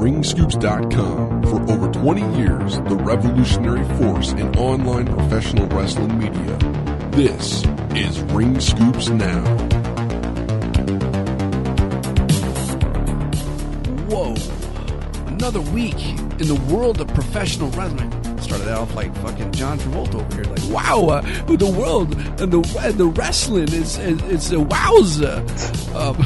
Ringscoops.com. For over 20 years, the revolutionary force in online professional wrestling media. This is Ring Scoops Now. Whoa. Another week in the world of professional wrestling. Started that off like fucking John Travolta over here. Like, wow, uh, the world and the and the wrestling is is, is a wowza. Um,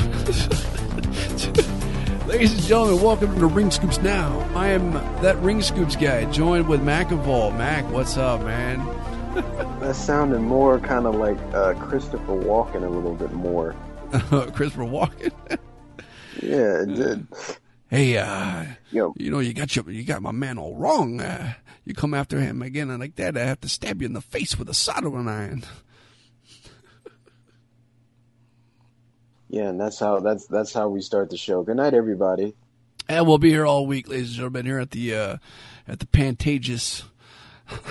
ladies and gentlemen, welcome to Ring Scoops Now. I am that Ring Scoops guy, joined with Mac Evolve. Mac, what's up, man? That sounded more kind of like uh, Christopher Walken a little bit more. Christopher Walken. Yeah, it did. hey, uh, Yo, you know, you got your, you got my man all wrong. Uh, you come after him again and like that, I have to stab you in the face with a soldering iron. yeah, and that's how that's that's how we start the show. Good night, everybody. And we'll be here all week, ladies and gentlemen, here at the uh, at the Pantages.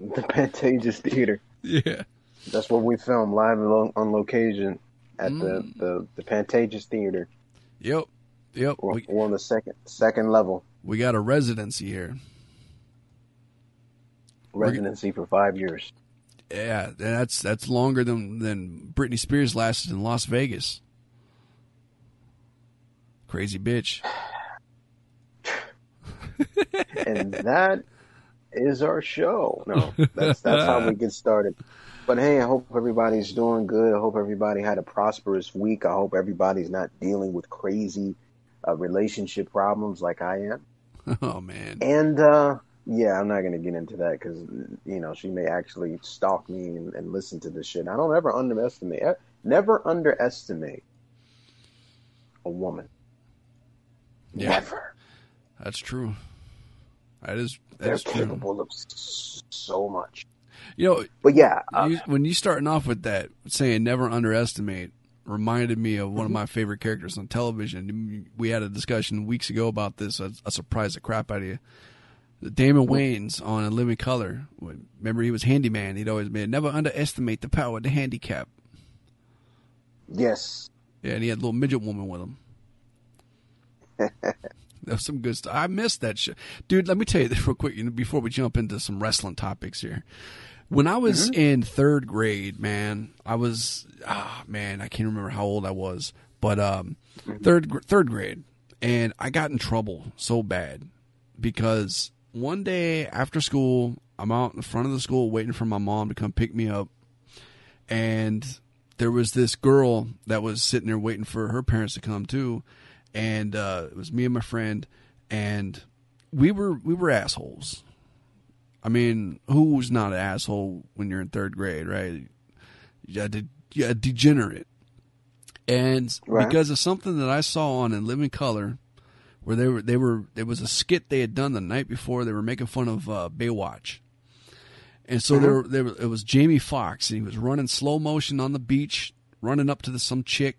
The Pantages Theater. Yeah. That's what we film live on on location at Mm. the, the the Pantages Theater. Yep. Yep. We're, We, we're on the second second level we got a residency here. Residency for five years. Yeah, that's that's longer than than Britney Spears lasted in Las Vegas. Crazy bitch. and that is our show. No, that's that's how we get started. But hey, I hope everybody's doing good. I hope everybody had a prosperous week. I hope everybody's not dealing with crazy uh, relationship problems like I am. Oh man. And uh, yeah, I'm not gonna get into that because you know she may actually stalk me and, and listen to this shit. I don't ever underestimate, never underestimate a woman. Yeah. Never. That's true. That is They're that's true. of so much. You know, But yeah, uh, you, when you starting off with that saying never underestimate reminded me of one Mm-hmm. of my favorite characters on television we had a discussion weeks ago about this i, I surprised the crap out of you damon Mm-hmm. wayans on a living color. Remember he was handyman. He'd always been never underestimate the power of the handicap. Yes. yeah and he had a little midget woman with him. That was some good stuff. I missed that shit. Dude let me tell you this real quick you know, before we jump into some wrestling topics here. When I was in third grade, man, I was ah man, I can't remember how old I was, but um, third third grade, and I got in trouble so bad because one day after school, I'm out in front of the school waiting for my mom to come pick me up, and there was this girl that was sitting there waiting for her parents to come too, and uh, it was me and my friend, and we were we were assholes. I mean, who's not an asshole when you're in third grade, right? You a, de- you a degenerate. And Right. because of something that I saw on In Living Color, where they were, they were, there was a skit they had done the night before. They were making fun of uh, Baywatch, and so there, there, it was Jamie Foxx, and he was running slow motion on the beach, running up to the, some chick,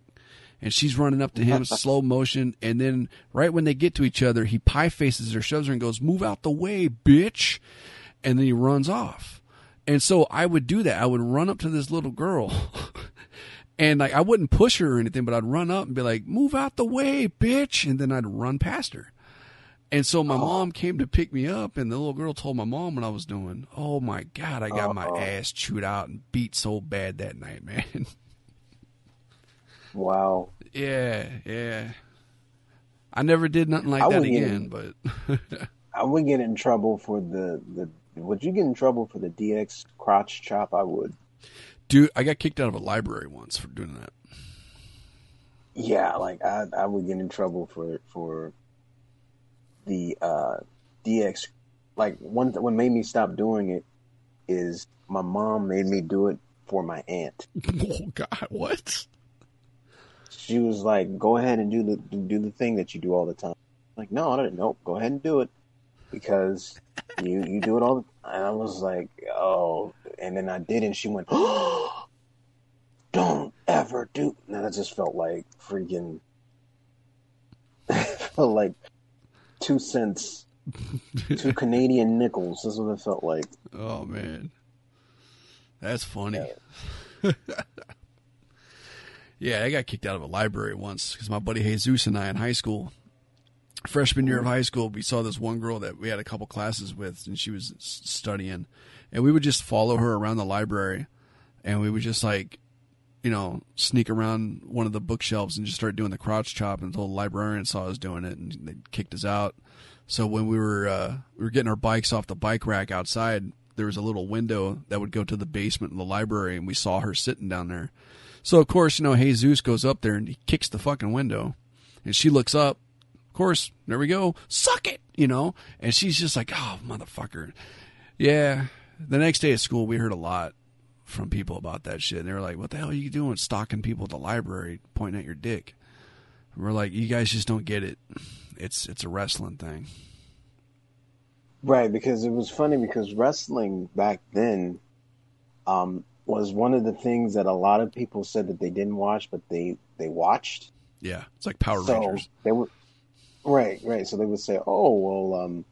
and she's running up to him slow motion, and then right when they get to each other, he pie faces her, shoves her, and goes, "Move out the way, bitch." and then he runs off. And so I would do that. I would run up to this little girl. and like I wouldn't push her or anything, but I'd run up and be like, "Move out the way, bitch." And then I'd run past her. And so my oh. mom came to pick me up and the little girl told my mom what I was doing. Oh my god, I got my ass chewed out and beat so bad that night, man. Wow. yeah, yeah. I never did nothing like I that again, but I would get in trouble for the, the would you get in trouble for the DX crotch chop? I would. Dude, I got kicked out of a library once for doing that. Yeah, like I I would get in trouble for for the uh DX like one what made me stop doing it is my mom made me do it for my aunt. oh god, what? She was like, "Go ahead and do the do the thing that you do all the time." like, no, I don't. Nope, go ahead and do it because you you do it all. The, and I was like, oh, and then I did, and she went, oh, "Don't ever do." And that just felt like freaking, felt like two cents, two Canadian nickels. That's what it felt like. Oh man, that's funny. Yeah, I got kicked out of a library once because my buddy Jesus and I in high school, freshman year of high school, we saw this one girl that we had a couple classes with, and she was studying, and we would just follow her around the library, and we would just like, you know, sneak around one of the bookshelves and just start doing the crotch chop until the librarian saw us doing it, and they kicked us out. So when we were uh, we were getting our bikes off the bike rack outside, there was a little window that would go to the basement of the library, and we saw her sitting down there. So of course, you know, Jesus goes up there and he kicks the fucking window, and she looks up. Of course, there we go. Suck it, you know. And she's just like, "Oh, motherfucker." Yeah. The next day at school, we heard a lot from people about that shit. And they were like, "What the hell are you doing, stalking people at the library, pointing at your dick?" And we're like, "You guys just don't get it. It's it's a wrestling thing." Right, because it was funny because wrestling back then um, was one of the things that a lot of people said that they didn't watch, but they they watched. Yeah, it's like Power So Rangers. they would, right, right. So they would say, "Oh, well, um,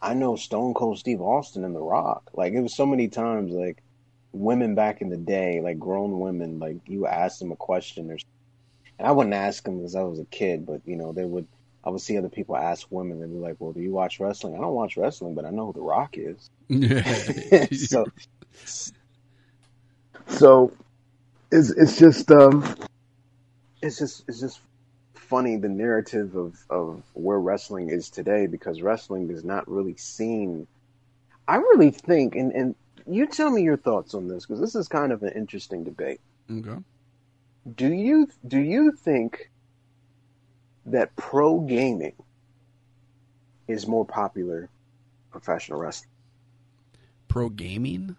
I know Stone Cold Steve Austin and The Rock." Like it was so many times, like women back in the day, like grown women, like you ask them a question, or and I wouldn't ask them because I was a kid, but you know they would. I would see other people ask women, and be like, "Well, do you watch wrestling?" I don't watch wrestling, but I know who The Rock is. Yeah. so, so it's it's just um, it's just it's just funny the narrative of of where wrestling is today because wrestling is not really seen. I really think, and and you tell me your thoughts on this because this is kind of an interesting debate. okay. Do you do you think that pro gaming is more popular professional wrestling? Pro gaming?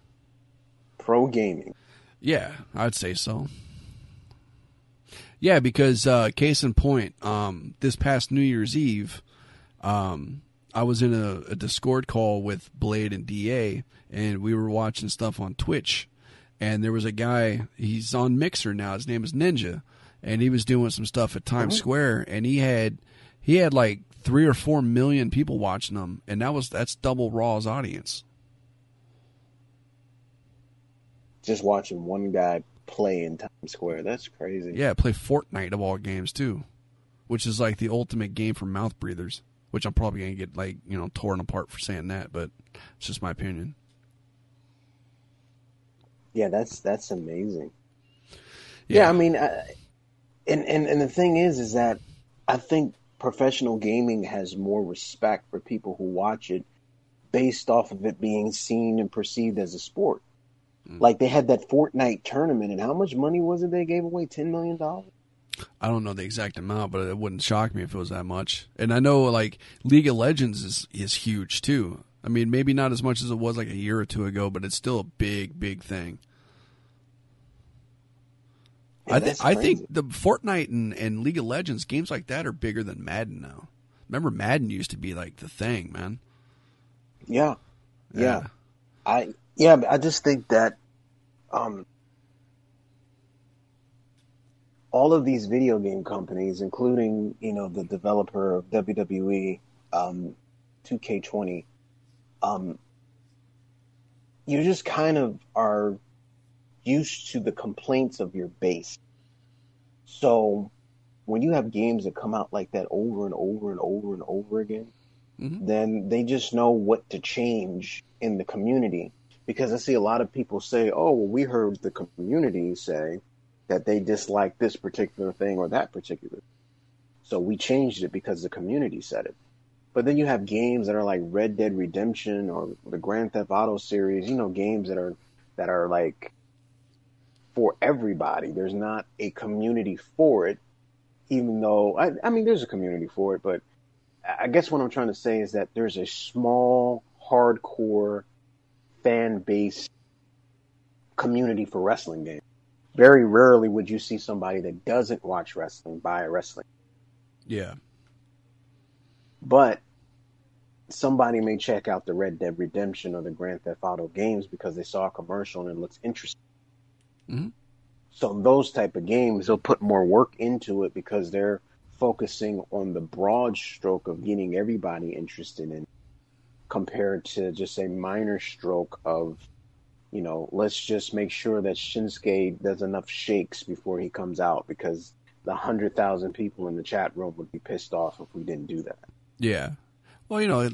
Pro gaming. Yeah, I'd say so. Yeah, because uh, case in point, um, this past New Year's Eve, um, I was in a, a Discord call with Blade and Da, and we were watching stuff on Twitch. And there was a guy. He's on Mixer now. His name is Ninja, and he was doing some stuff at Times Square, and he had he had like three or four million people watching him, and that was that's double Raw's audience. Just watching one guy play in Times Square. That's crazy. Yeah, play Fortnite of all games too, which is like the ultimate game for mouth breathers. Which I'm probably gonna get like you know torn apart for saying that, but it's just my opinion. Yeah, that's that's amazing. Yeah, I mean, I, and and and the thing is, is that I think professional gaming has more respect for people who watch it based off of it being seen and perceived as a sport. Mm. Like they had that Fortnite tournament, and how much money was it they gave away? Ten million dollars. I don't know the exact amount, but it wouldn't shock me if it was that much. And I know like League of Legends is is huge too. I mean, maybe not as much as it was like a year or two ago, but it's still a big, big thing. I, th- I think the Fortnite and, and League of Legends games like that are bigger than Madden now. Remember, Madden used to be like the thing, man. Yeah, yeah. I yeah, I just think that um, all of these video game companies, including you know the developer of WWE, um, 2K20, um, you just kind of are used to the complaints of your base. So when you have games that come out like that over and over and over and over again, Mhm. then they just know what to change in the community. Because I see a lot of people say, oh, well, we heard the community say that they dislike this particular thing or that particular. So we changed it because the community said it. But then you have games that are like Red Dead Redemption or the Grand Theft Auto series, you know, games that are that are like for everybody. There's not a community for it, even though I, I mean there's a community for it, but I guess what I'm trying to say is that there's a small, hardcore fan base community for wrestling games. Very rarely would you see somebody that doesn't watch wrestling buy a wrestling. Yeah. But somebody may check out the Red Dead Redemption or the Grand Theft Auto games because they saw a commercial and it looks interesting. Mhm. So those type of games, they'll put more work into it because they're focusing on the broad stroke of getting everybody interested in, compared to just a minor stroke of you know, let's just make sure that Shinsuke does enough shakes before he comes out because the hundred thousand people in the chat room would be pissed off if we didn't do that. Yeah. Well, you know,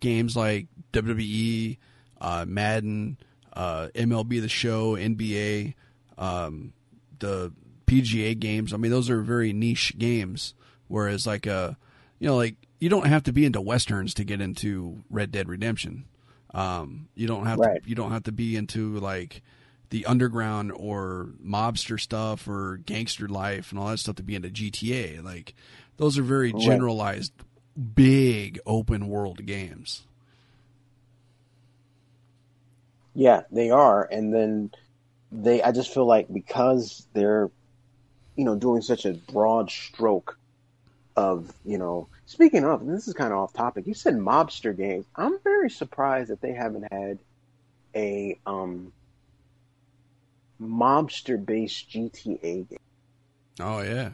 games like WWE, uh, Madden, uh, MLB The Show, NBA, um, the PGA games. I mean, those are very niche games. Whereas, like, uh, you know, like you don't have to be into westerns to get into Red Dead Redemption. Um, you don't have right. to. You don't have to be into like the underground or mobster stuff or gangster life and all that stuff to be into GTA. Like those are very right. generalized, big open world games. Yeah, they are, and then they. I just feel like because they're, you know, doing such a broad stroke of you know Speaking of, this is kind of off topic. You said mobster games. I'm very surprised that they haven't had a um, mobster based GTA game. Oh yeah.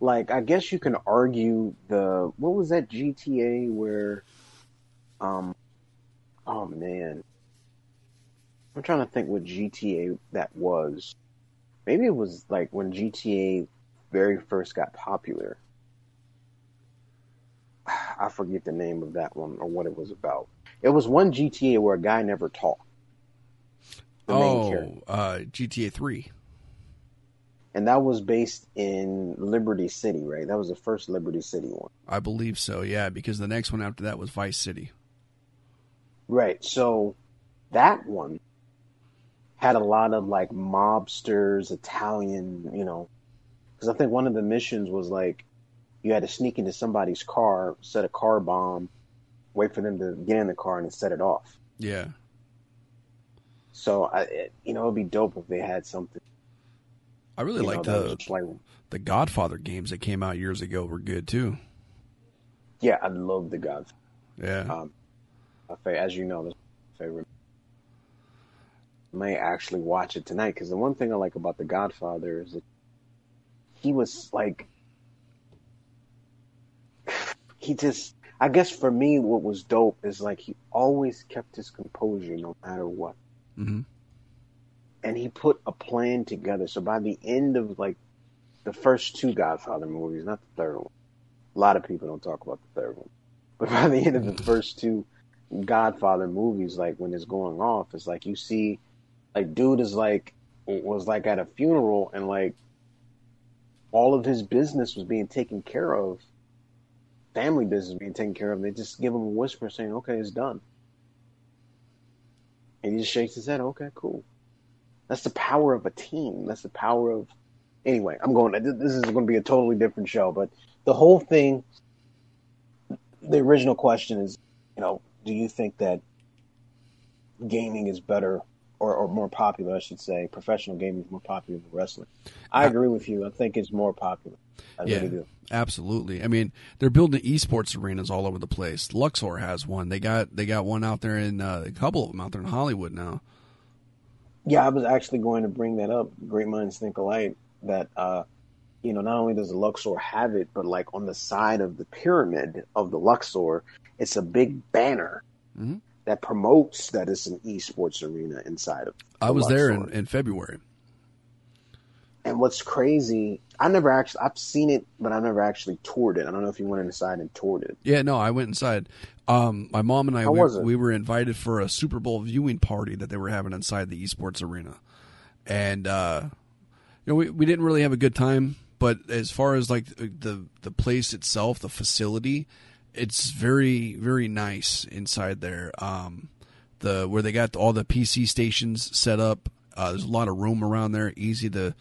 Like I guess you can argue the what was that GTA where um oh man. I'm trying to think what GTA that was. Maybe it was like when GTA very first got popular. I forget the name of that one or what it was about. It was one GTA where a guy never talked. oh, uh, GTA Three. And that was based in Liberty City, right? That was the first Liberty City one. I believe so, yeah, because the next one after that was Vice City. Right. So that one had a lot of like mobsters, Italian, you know, because I think one of the missions was like you had to sneak into somebody's car, set a car bomb, wait for them to get in the car, and then set it off. Yeah. So I, it, you know, it'd be dope if they had something. I really like the like, the Godfather games that came out years ago were good too. Yeah, I love the Godfather. Yeah. Um, as you know, my favorite. I may actually watch it tonight because the one thing I like about the Godfather is that he was like he just I guess for me what was dope is like he always kept his composure no matter what. Mm-hmm. And he put a plan together. So by the end of like the first two Godfather movies, not the third one. A lot of people don't talk about the third one. But by the end of the first two Godfather movies, like when it's going off, it's like you see like dude is like was like at a funeral and like all of his business was being taken care of family business being taken care of. They just give him a whisper saying, okay, it's done. And he just shakes his head, okay, cool. That's the power of a team. That's the power of. Anyway, I'm going. This is going to be a totally different show, but the whole thing. The original question is, you know, do you think that gaming is better or, or more popular, I should say, professional gaming is more popular than wrestling? I agree with you. I think it's more popular. I yeah. really do. Absolutely. I mean, they're building esports arenas all over the place. Luxor has one. They got they got one out there in uh, a couple of them out there in Hollywood now. Yeah, I was actually going to bring that up. Great minds think alike. That uh, you know, not only does the Luxor have it, but like on the side of the pyramid of the Luxor, it's a big banner mm-hmm. That promotes that it's an esports arena inside of. I was there in, in February. And what's crazy, I never actually, I've seen it, but I never actually toured it. I don't know if you went inside and toured it. Yeah, no, I went inside. Um, my mom and I, we, we, were invited for a Super Bowl viewing party that they were having inside the esports arena. And, uh, you know, we, we didn't really have a good time, but as far as like the, the place itself, the facility, it's very, very nice inside there. Um, the, where they got all the PC stations set up. Uh, there's a lot of room around there, easy to,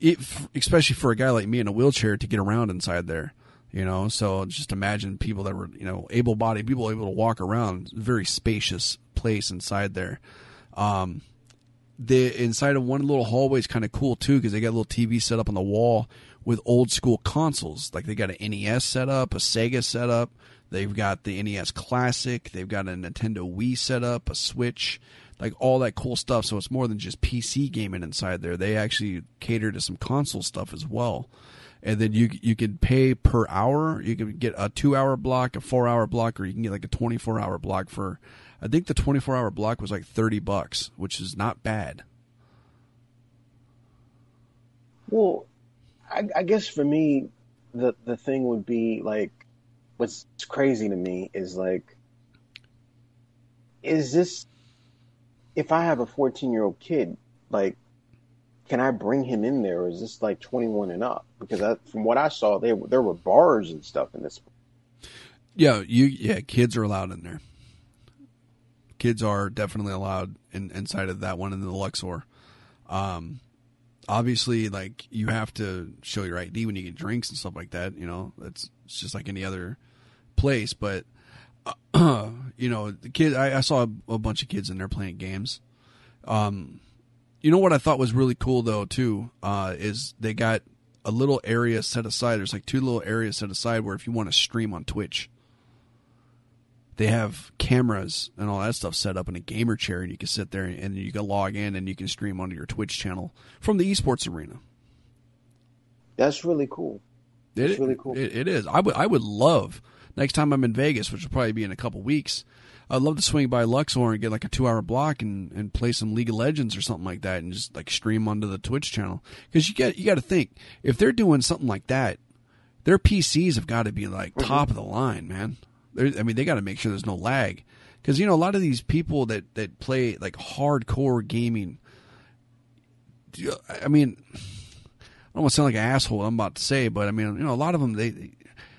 it, especially for a guy like me in a wheelchair to get around inside there. You know, so just imagine people that were, you know, able bodied people able to walk around. Very spacious place inside there. Um, the inside of one little hallway is kind of cool too because they got a little TV set up on the wall with old school consoles. Like they got an NES set up, a Sega set up. They've got the NES Classic. They've got a Nintendo Wii set up, a Switch like all that cool stuff. So it's more than just PC gaming inside there. They actually cater to some console stuff as well. And then you you can pay per hour. You can get a two hour block, a four hour block, or you can get like a twenty four hour block for I think the 24 hour block was like 30 bucks, which is not bad. Well, I, I guess for me, the the thing would be like, what's crazy to me is like, is this if I have a 14 year old kid, like, can I bring him in there, or is this like 21 and up? Because I, from what I saw, there there were bars and stuff in this. Yeah, you yeah, kids are allowed in there. Kids are definitely allowed in, inside of that one in the Luxor. Um, obviously, like you have to show your ID when you get drinks and stuff like that. You know, that's it's just like any other place. But uh, you know, the kid, I, I saw a, a, bunch of kids in there playing games. Um, you know what I thought was really cool though too uh, is they got a little area set aside. There's like two little areas set aside where if you want to stream on Twitch, they have cameras and all that stuff set up in a gamer chair, and you can sit there and you can log in and you can stream onto your Twitch channel from the esports arena. That's really cool. That's it, really cool. It, it is. I would I would love next time I'm in Vegas, which will probably be in a couple weeks. I'd love to swing by Luxor and get like a two hour block and, and play some League of Legends or something like that and just like stream onto the Twitch channel. Because you get you got to think if they're doing something like that, their PCs have got to be like mm-hmm. top of the line, man. They're, I mean, they got to make sure there's no lag because you know a lot of these people that that play like hardcore gaming. I mean, I don't want to sound like an asshole. I'm about to say, but I mean, you know, a lot of them they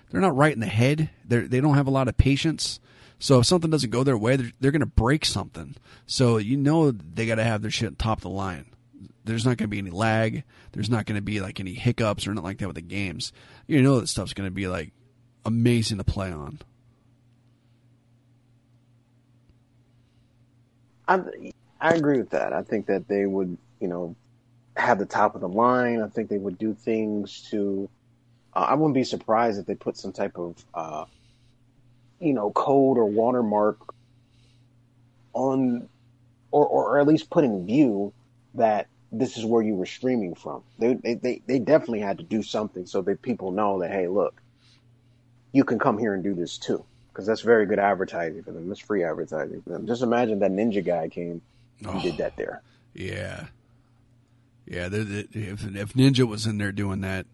they're not right in the head. They they don't have a lot of patience. So if something doesn't go their way, they're, they're going to break something. So you know they got to have their shit top of the line. There's not going to be any lag. There's not going to be like any hiccups or anything like that with the games. You know that stuff's going to be like amazing to play on. I I agree with that. I think that they would, you know, have the top of the line. I think they would do things to. Uh, I wouldn't be surprised if they put some type of, uh, you know, code or watermark on, or or at least put in view that this is where you were streaming from. They they they definitely had to do something so that people know that hey, look, you can come here and do this too because that's very good advertising for them. That's free advertising for them. Just imagine that ninja guy came and oh, did that there. Yeah, yeah. If if Ninja was in there doing that,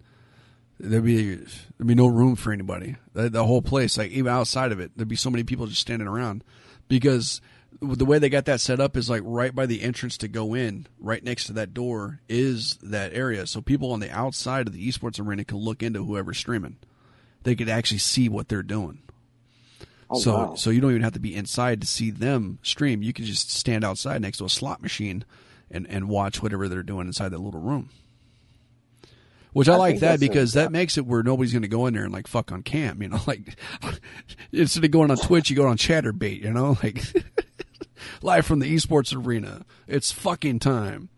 there'd be there'd be no room for anybody. The, the, whole place, like even outside of it, there'd be so many people just standing around because the way they got that set up is like right by the entrance to go in, right next to that door is that area. So people on the outside of the esports arena can look into whoever's streaming. They could actually see what they're doing. Oh, so wow. so you don't even have to be inside to see them stream. You can just stand outside next to a slot machine and, and watch whatever they're doing inside that little room. Which I, I like that because a, that makes it where nobody's going to go in there and like fuck on cam, you know, like instead of going on Twitch, you go on Chaturbate, you know, like live from the esports arena. It's fucking time.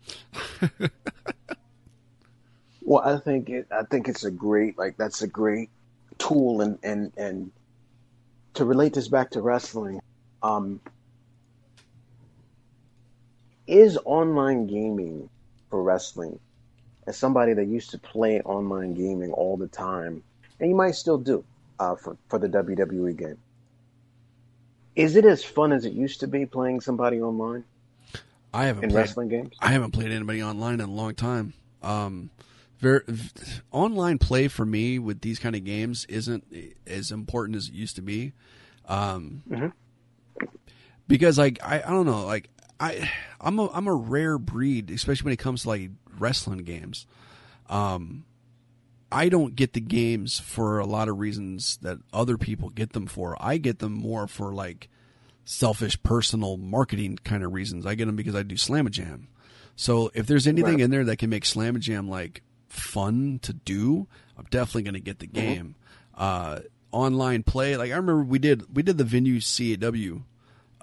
well, I think it, I think it's a great like that's a great tool and and and to relate this back to wrestling, um, is online gaming for wrestling, as somebody that used to play online gaming all the time, and you might still do uh, for for the WWE game. Is it as fun as it used to be playing somebody online? I haven't in played, wrestling games. I haven't played anybody online in a long time. Um, very, online play for me with these kind of games isn't as important as it used to be. Um, mm-hmm. because like I, I don't know, like I I'm a I'm a rare breed, especially when it comes to like wrestling games. Um, I don't get the games for a lot of reasons that other people get them for. I get them more for like selfish personal marketing kind of reasons. I get them because I do Slam Jam. So if there's anything right. in there that can make Slam Jam like fun to do, I'm definitely going to get the mm-hmm. game. Mm-hmm. Uh, online play. Like I remember we did we did the venue CAW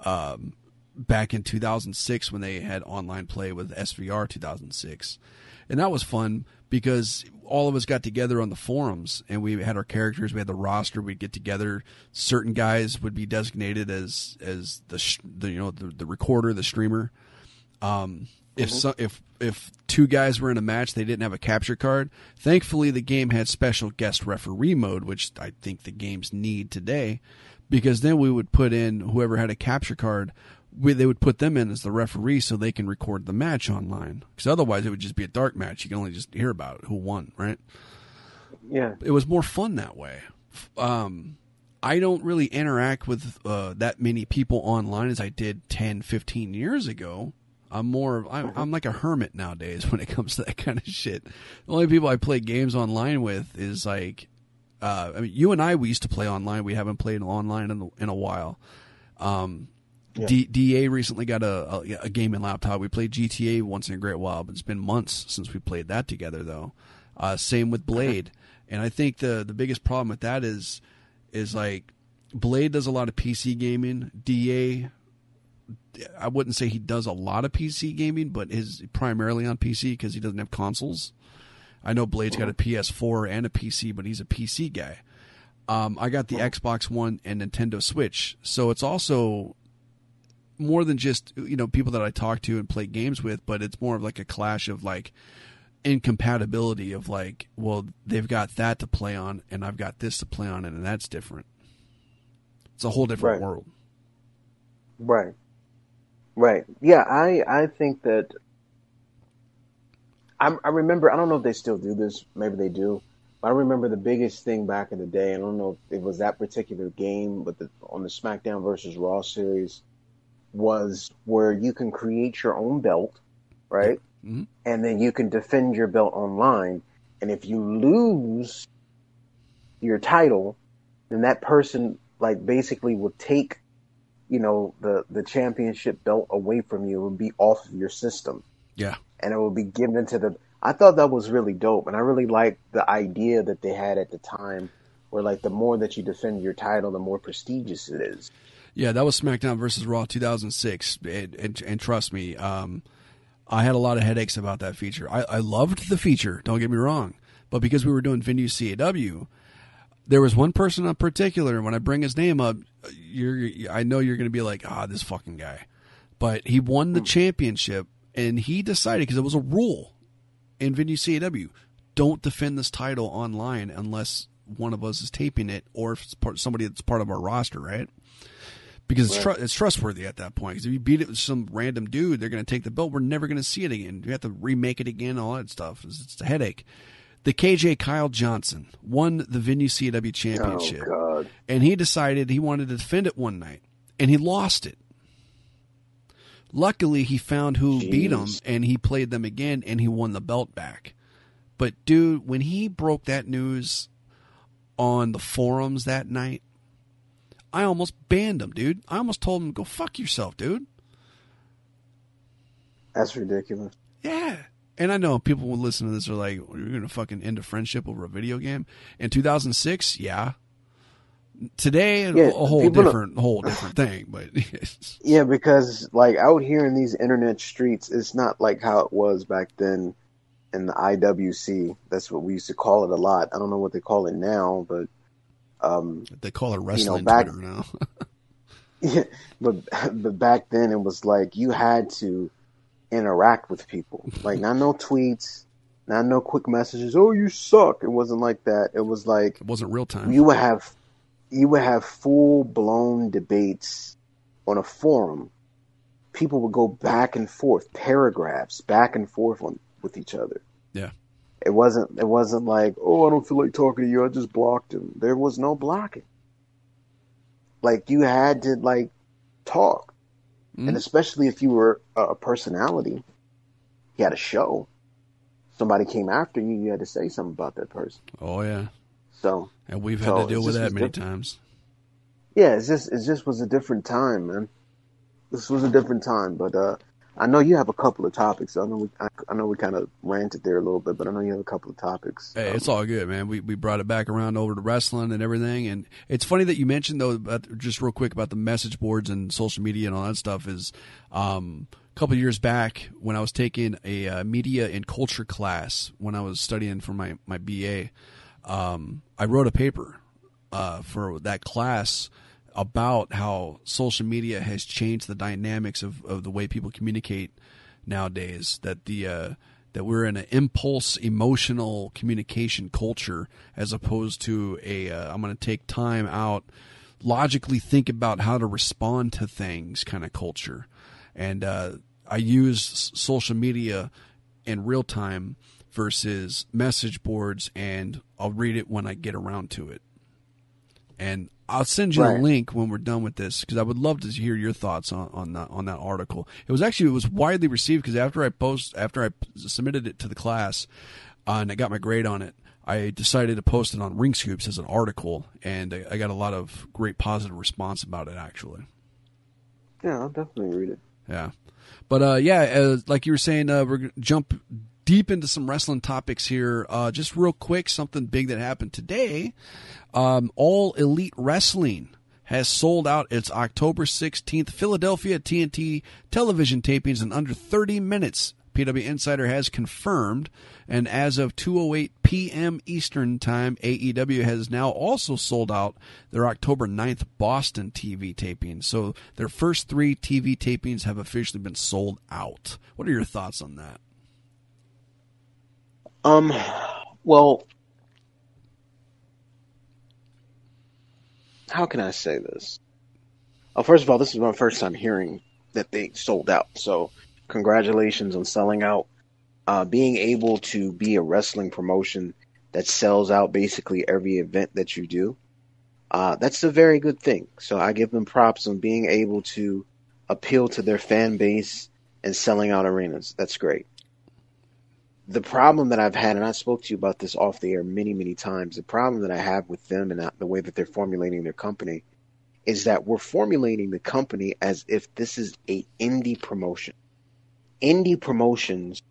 um, back in 2006 when they had online play with SVR 2006, and that was fun because all of us got together on the forums and we had our characters. We had the roster. We'd get together. Certain guys would be designated as as the, the you know the, the recorder, the streamer. Um, if mm-hmm. so, if if two guys were in a match, they didn't have a capture card. Thankfully, the game had special guest referee mode, which I think the games need today. because then we would put in whoever had a capture card. We, they would put them in as the referee so they can record the match online. Because otherwise, it would just be a dark match. You can only just hear about who won, right? Yeah. It was more fun that way. Um, I don't really interact with uh, that many people online as I did 10, 15 years ago. I'm more of I'm, I'm like a hermit nowadays when it comes to that kind of shit. The only people I play games online with is like, uh, I mean, you and I we used to play online. We haven't played online in, in a while. Um, Yeah. D, DA recently got a, a, a gaming laptop. We played GTA once in a great while, but it's been months since we played that together though. Uh, same with Blade, and I think the the biggest problem with that is is like Blade does a lot of PC gaming. DA I wouldn't say he does a lot of PC gaming, but is primarily on PC because he doesn't have consoles. I know Blade's got a PS4 and a PC, but he's a PC guy. Um, I got the Xbox One and Nintendo Switch, so it's also more than just you know people that I talk to and play games with, but it's more of like a clash of like incompatibility of like, well, they've got that to play on, and I've got this to play on, and that's different. It's a whole different Right. world. Right. Right. Yeah, I I think that I I remember I don't know if they still do this, maybe they do. But I remember the biggest thing back in the day, I don't know if it was that particular game, but the, on the SmackDown versus Raw series was where you can create your own belt, right? Mhm. And then you can defend your belt online. And if you lose your title, then that person like basically will take you know the the championship belt away from you and be off of your system Yeah. and it would be given to the I thought that was really dope and I really liked the idea that they had at the time where like the more that you defend your title the more prestigious it is Yeah, that was SmackDown versus Raw 2006, and, and, and trust me, um, I had a lot of headaches about that feature. I, I loved the feature, don't get me wrong, but because we were doing venue CAW, there was one person in particular. And when I bring his name up, you're I know you're going to be like, ah, this fucking guy, but he won the championship, and he decided because it was a rule in venue CAW, don't defend this title online unless one of us is taping it or if it's part, somebody that's part of our roster, right? because it's, tru- it's trustworthy at that point. Because if you beat it with some random dude, they're going to take the belt. We're never going to see it again. You have to remake it again, all that stuff. It's, it's a headache. The KJ Kyle Johnson won the Venue CW championship, oh god and he decided he wanted to defend it one night, and he lost it. Luckily, he found who beat him, and he played them again, and he won the belt back. But dude, when he broke that news on the forums that night, I almost banned him, dude. I almost told him, "Go fuck yourself, dude." that's ridiculous Yeah. And I know people will listen to this are like, "You're gonna fucking end a friendship over a video game." In 2006, yeah. Today, a- Yeah, a whole different, whole different thing. But yeah because like out here in these internet streets it's not like how it was back then in the IWC that's what we used to call it a lot I don't know what they call it now but um they call it wrestling back- Twitter now. Yeah, but but back then it was like you had to interact with people. Like not no tweets, not no quick messages. Oh, you suck. It wasn't like that. It was like it wasn't real time. you would have you would have full blown debates on a forum. People would go back and forth, paragraphs back and forth on with each other. Yeah. It wasn't it wasn't like, oh, I don't feel like talking to you. I just blocked him. There was no blocking. Like you had to like talk, Mhm. and especially if you were a personality, you had a show. Somebody came after you, you had to say something about that person. oh yeah, So and we've had So to deal with that many different. times. yeah, it's just it just was a different time, man. This was a different time, but uh, I know you have a couple of topics. I know we I, I know we kind of ranted there a little bit, but I know you have a couple of topics. Hey, Um, it's all good, man. We we brought it back around over to wrestling and everything, and it's funny that you mentioned though, about, just real quick about the message boards and social media and all that stuff. Is um, a couple years back when I was taking a uh, media and culture class when I was studying for my my BA, um, I wrote a paper uh, for that class about how social media has changed the dynamics of, of the way people communicate nowadays. That the uh, that we're in an impulse, emotional communication culture as opposed to a uh, I'm going to take time out logically think about how to respond to things kind of culture. And uh, I use social media in real time versus message boards, and I'll read it when I get around to it. And I'll send you right. a link when we're done with this because I would love to hear your thoughts on, on that on that article. It was actually it was widely received because after I post after I submitted it to the class uh, and I got my grade on it, I decided to post it on Ring Scoops as an article, and I, I got a lot of great positive response about it. Actually, yeah, I'll definitely read it. Yeah, but uh, yeah, uh, like you were saying, uh, we're gonna jump deep into some wrestling topics here. Uh, just real quick, something big that happened today. Um, All Elite Wrestling has sold out its October 16th Philadelphia TNT television tapings in under 30 minutes. PW Insider has confirmed, and as of 2:08 p.m. Eastern Time, AEW has now also sold out their October 9th Boston TV tapings. So their first three TV tapings have officially been sold out. What are your thoughts on that? Um, well, how can I say this? Well, first of all, this is my first time hearing that they sold out. So, congratulations on selling out. Uh, being able to be a wrestling promotion that sells out basically every event that you do, uh, that's a very good thing. So, I give them props on being able to appeal to their fan base and selling out arenas. That's great the problem that I've had, and I spoke to you about this off the air many, many times, the problem that I have with them and the way that they're formulating their company is that we're formulating the company as if this is a indie promotion. Indie promotions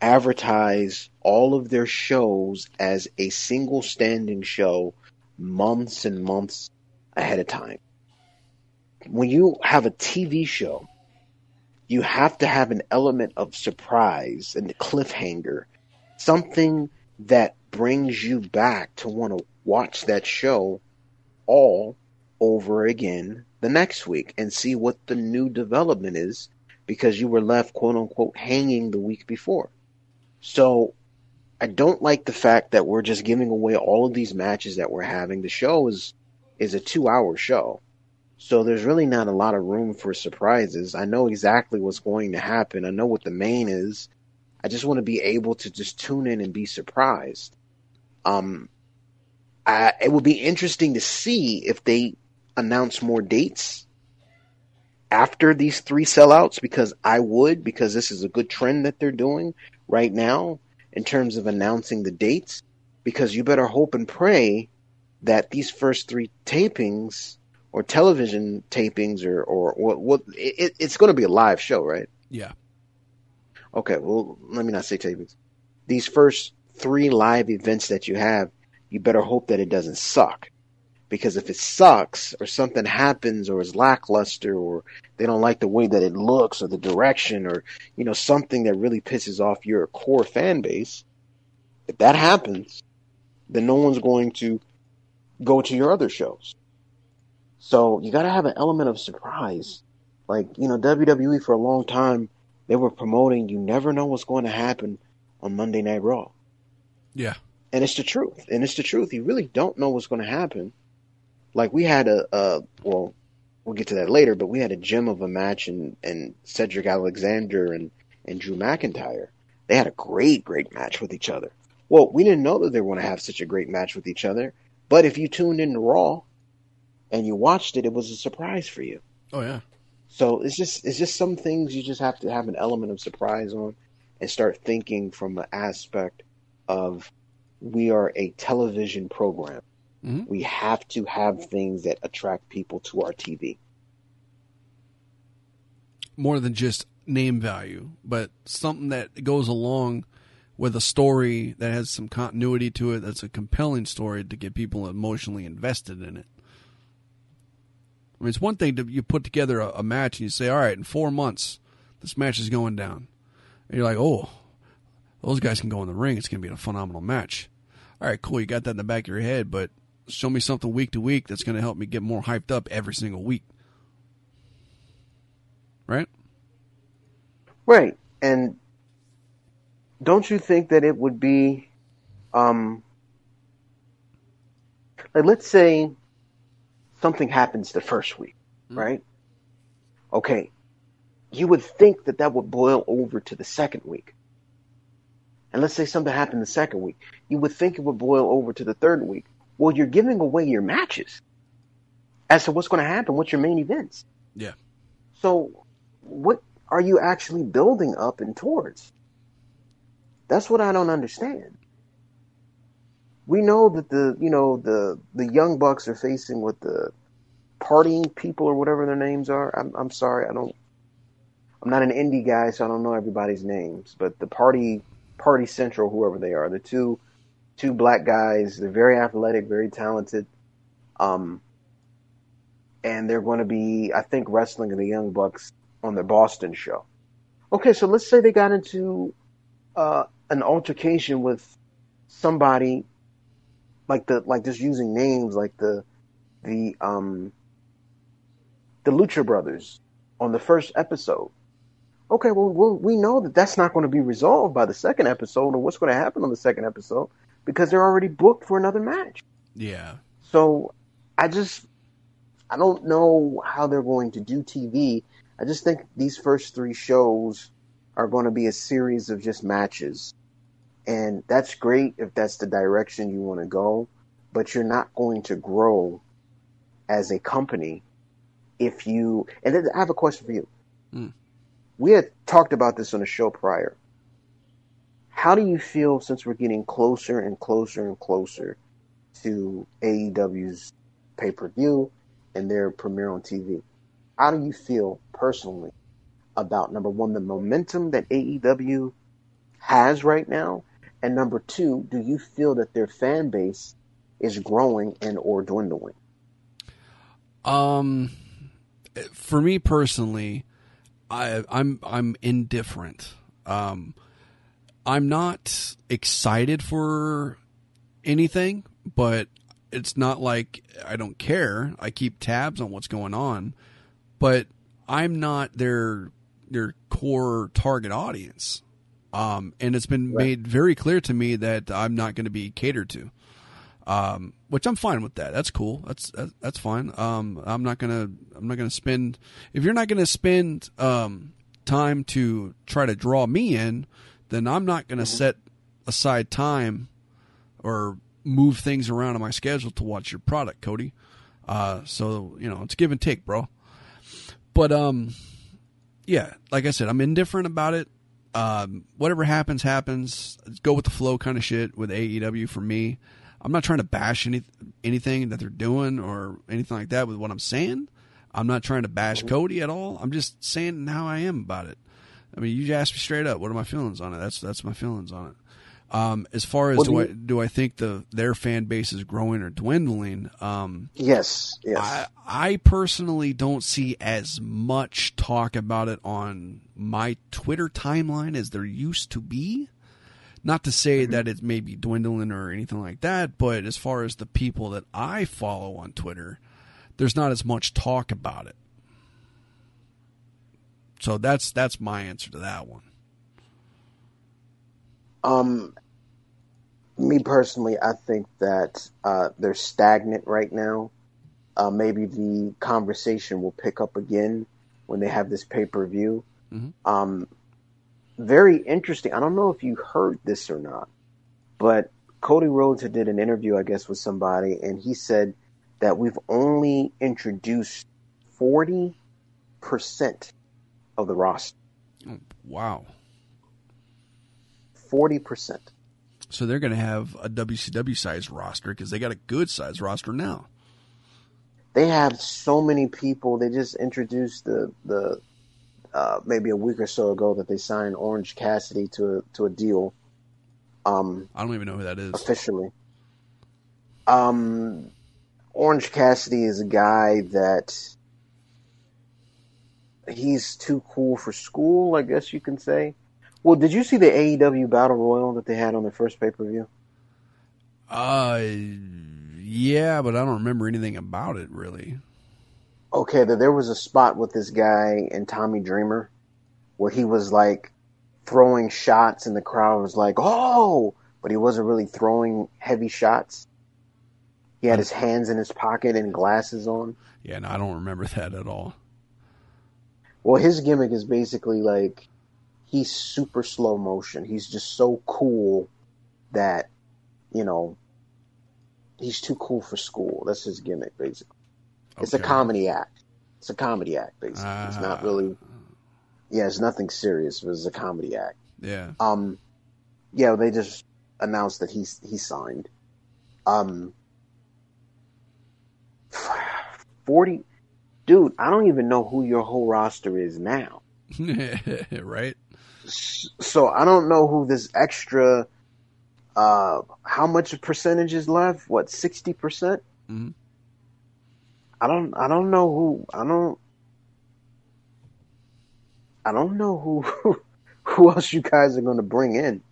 advertise all of their shows as a single standing show months and months ahead of time. When you have a TV show you have to have an element of surprise and cliffhanger, something that brings you back to want to watch that show all over again the next week and see what the new development is because you were left quote unquote hanging the week before. So I don't like the fact that we're just giving away all of these matches that we're having. The show is is a 2-hour show. So there's really not a lot of room for surprises. I know exactly what's going to happen. I know what the main is. I just want to be able to just tune in and be surprised. Um, I, it would be interesting to see if they announce more dates after these three sellouts because I would because this is a good trend that they're doing right now in terms of announcing the dates because you better hope and pray that these first three tapings or television tapings or or what what it, it's going to be a live show, right? Yeah. Okay, well, let me not say tapings. These first three live events that you have, you better hope that it doesn't suck. Because if it sucks or something happens or is lackluster or they don't like the way that it looks or the direction or, you know, something that really pisses off your core fan base, if that happens, then no one's going to go to your other shows. So you got to have an element of surprise. Like, you know, WWE for a long time, they were promoting you never know what's going to happen on Monday Night Raw. Yeah. And it's the truth. And it's the truth. You really don't know what's going to happen. Like we had a, a well, we'll get to that later, but we had a gem of a match and and Cedric Alexander and and Drew McIntyre. They had a great, great match with each other. Well, we didn't know that they were going to have such a great match with each other. But if you tuned in to Raw, and you watched it, it was a surprise for you. Oh yeah. So it's just it's just some things you just have to have an element of surprise on and start thinking from the aspect of we are a television program. Mm-hmm. We have to have things that attract people to our TV. More than just name value, but something that goes along with a story that has some continuity to it that's a compelling story to get people emotionally invested in it. I mean, it's one thing to you put together a, a match and you say, all right, in four months, this match is going down. And you're like, oh, those guys can go in the ring. It's going to be a phenomenal match. All right, cool. You got that in the back of your head, but show me something week to week that's going to help me get more hyped up every single week. Right? Right. And don't you think that it would be, um, like, let's say something happens the first week, mm-hmm. right? Okay, you would think that that would boil over to the second week. And let's say something happened the second week. You would think it would boil over to the third week. Well, you're giving away your matches as to what's going to happen. What's your main events? Yeah. So, what are you actually building up and towards? That's what I don't understand. We know that the you know the the young bucks are facing with the partying people or whatever their names are. I'm I'm sorry, I don't. I'm not an indie guy, so I don't know everybody's names. But the party party central, whoever they are, the two two black guys. They're very athletic, very talented. Um, and they're going to be, I think, wrestling the Young Bucks on the Boston show. Okay, so let's say they got into uh, an altercation with somebody, like the like just using names like the the um the Lucha Brothers on the first episode. Okay, well, well we know that that's not going to be resolved by the second episode, or what's going to happen on the second episode because they're already booked for another match. Yeah. So I just I don't know how they're going to do TV. I just think these first three shows are going to be a series of just matches. And that's great if that's the direction you want to go, but you're not going to grow as a company if you. And then I have a question for you. Mm. We had talked about this on a show prior. How do you feel since we're getting closer and closer and closer to AEW's pay per view and their premiere on TV. How do you feel personally about number one, the momentum that AEW has right now? And number two, do you feel that their fan base is growing and or dwindling? Um, for me personally, I, I'm I'm indifferent. Um, I'm not excited for anything, but it's not like I don't care. I keep tabs on what's going on, but I'm not their their core target audience. Um, and it's been right. made very clear to me that I'm not going to be catered to. Um, which I'm fine with that. That's cool. That's that's fine. Um, I'm not gonna I'm not gonna spend if you're not gonna spend um, time to try to draw me in, then I'm not gonna mm-hmm. set aside time or move things around in my schedule to watch your product, Cody. Uh, so you know, it's give and take, bro. But um, yeah, like I said, I'm indifferent about it. Um, whatever happens, happens. go with the flow, kind of shit with AEW for me. I'm not trying to bash any anything that they're doing or anything like that with what I'm saying. I'm not trying to bash Cody at all. I'm just saying how I am about it. I mean, you asked me straight up, what are my feelings on it? That's that's my feelings on it. Um, as far as do, do, I do I think the their fan base is growing or dwindling? Um, yes, yes. I, I personally don't see as much talk about it on my Twitter timeline as there used to be. Not to say mm-hmm. that it may be dwindling or anything like that, but as far as the people that I follow on Twitter, there's not as much talk about it. So that's that's my answer to that one. Um, me personally, I think that uh, they're stagnant right now. Uh, maybe the conversation will pick up again when they have this pay per view. Mm-hmm. Um, very interesting. I don't know if you heard this or not, but Cody Rhodes did an interview, I guess, with somebody, and he said that we've only introduced forty percent of the roster. Oh, wow. 40%. So they're going to have a WCW sized roster because they got a good sized roster now. They have so many people. They just introduced the the uh, maybe a week or so ago that they signed Orange Cassidy to a, to a deal. Um, I don't even know who that is officially. Um, Orange Cassidy is a guy that he's too cool for school, I guess you can say. Well, did you see the AEW Battle Royal that they had on their first pay per view? Uh, yeah, but I don't remember anything about it really. Okay, there was a spot with this guy and Tommy Dreamer where he was like throwing shots, and the crowd was like, "Oh!" but he wasn't really throwing heavy shots. He had his hands in his pocket and glasses on. Yeah, no, I don't remember that at all. Well, his gimmick is basically like he's super slow motion. He's just so cool that, you know, he's too cool for school. That's his gimmick, basically. It's a comedy act. It's a comedy act, basically. it's not Ah. really. Yeah, it's nothing serious. But it's a comedy act. Yeah. Um, yeah, they just announced that he's he signed. Um, forty, dude. I don't even know who your whole roster is now. right? So I don't know who this extra. Uh, how much percentage is left? What sixty percent? Mm-hmm. I don't. I don't know who. I don't. I don't know who. Who else you guys are going to bring in?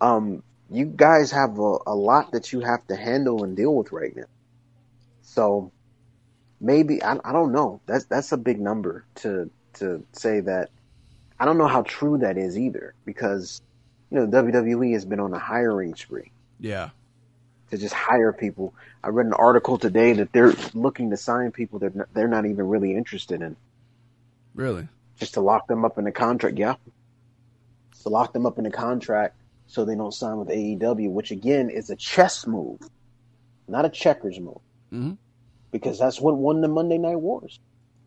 Um, you guys have a, a lot that you have to handle and deal with right now. So maybe I, I don't know. That's that's a big number to to say that. I don't know how true that is either because you know WWE has been on a hiring spree Yeah. to just hire people. I read an article today that they're looking to sign people that they're not even really interested in, Really? just to lock them up in a contract. Yeah, to lock them up in a contract so they don't sign with AEW, which again is a chess move, not a checkers move, hmm because that's what won the Monday Night Wars.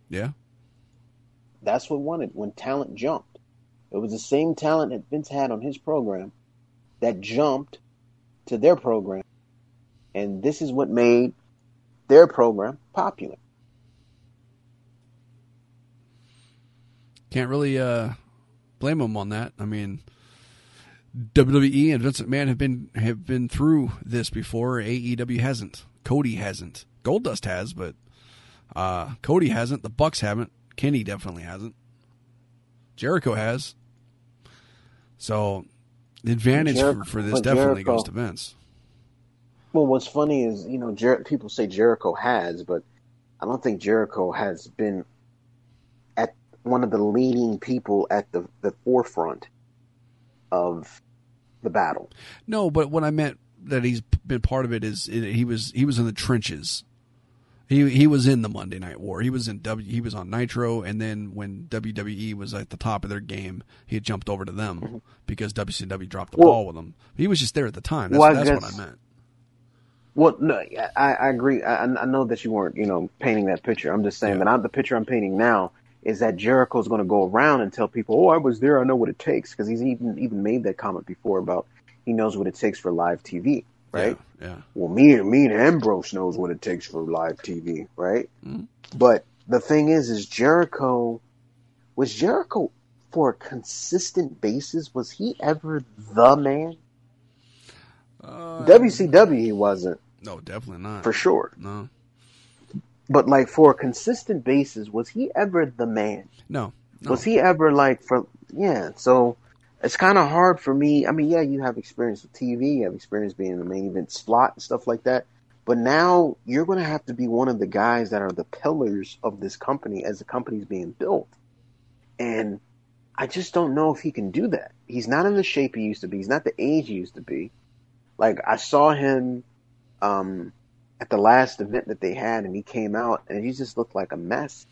Yeah. That's what won it when talent jumped. It was the same talent that Vince had on his program that jumped to their program. And this is what made their program popular. Can't really uh, blame them on that. I mean, WWE and Vince McMahon have been have been through this before. AEW hasn't. Cody hasn't. Goldust has, but uh, Cody hasn't. The Bucks haven't. Kenny definitely hasn't. Jericho has. So the advantage Jer- for, for this definitely Jericho- goes to Vince. Well, what's funny is, you know, Jer- people say Jericho has, but I don't think Jericho has been at one of the leading people at the, the forefront of the battle. No, but what I meant that he's been part of it is he was he was in the trenches. He he was in the Monday Night War. He was in W. He was on Nitro, and then when WWE was at the top of their game, he had jumped over to them because WCW dropped the Mm-hmm. Well- ball with him. He was just there at the time. That's, Well, I that's what I meant. Well, no, I, I agree. I, I know that you weren't, you know, painting that picture. I'm just saying Yeah. that I'm, the picture I'm painting now is that Jericho's going to go around and tell people, "Oh, I was there. I know what it takes." Because he's even even made that comment before about he knows what it takes for live TV, right? Yeah. yeah. Well, me and me and Ambrose knows what it takes for live TV, right? Mhm. But the thing is, is Jericho was Jericho for a consistent basis? Was he ever the man? Uh, WCW, he wasn't no, definitely not. for sure. no, But like for a consistent basis, was he ever the man? no, no. Was he ever like for yeah? So it's kind of hard for me. I mean, yeah, you have experience with TV, you have experience being in the main event slot and stuff like that. But now you're going to have to be one of the guys that are the pillars of this company as the company's being built. And I just don't know if he can do that. He's not in the shape he used to be. He's not the age he used to be. Like I saw him um, at the last event that they had, and he came out and he just looked like a mess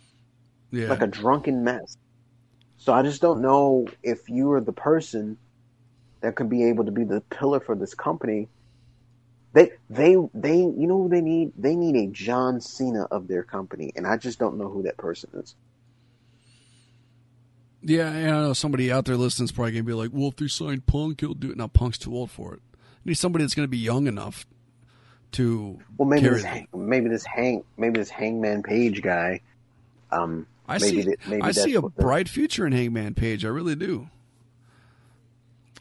yeah. like a drunken mess. So I just don't know if you are the person that could be able to be the pillar for this company. They, they, they, you know who they need? They need a John Cena of their company, and I just don't know who that person is. Yeah, and I know somebody out there listening is probably gonna be like, "Well, if they sign Punk, he'll do it." Now Punk's too old for it. You need somebody that's gonna be young enough to Well, maybe carry this, them. maybe this hang, maybe this Hangman Page guy. Um, I maybe see. that- maybe I see a bright future in Hangman Page. I really do.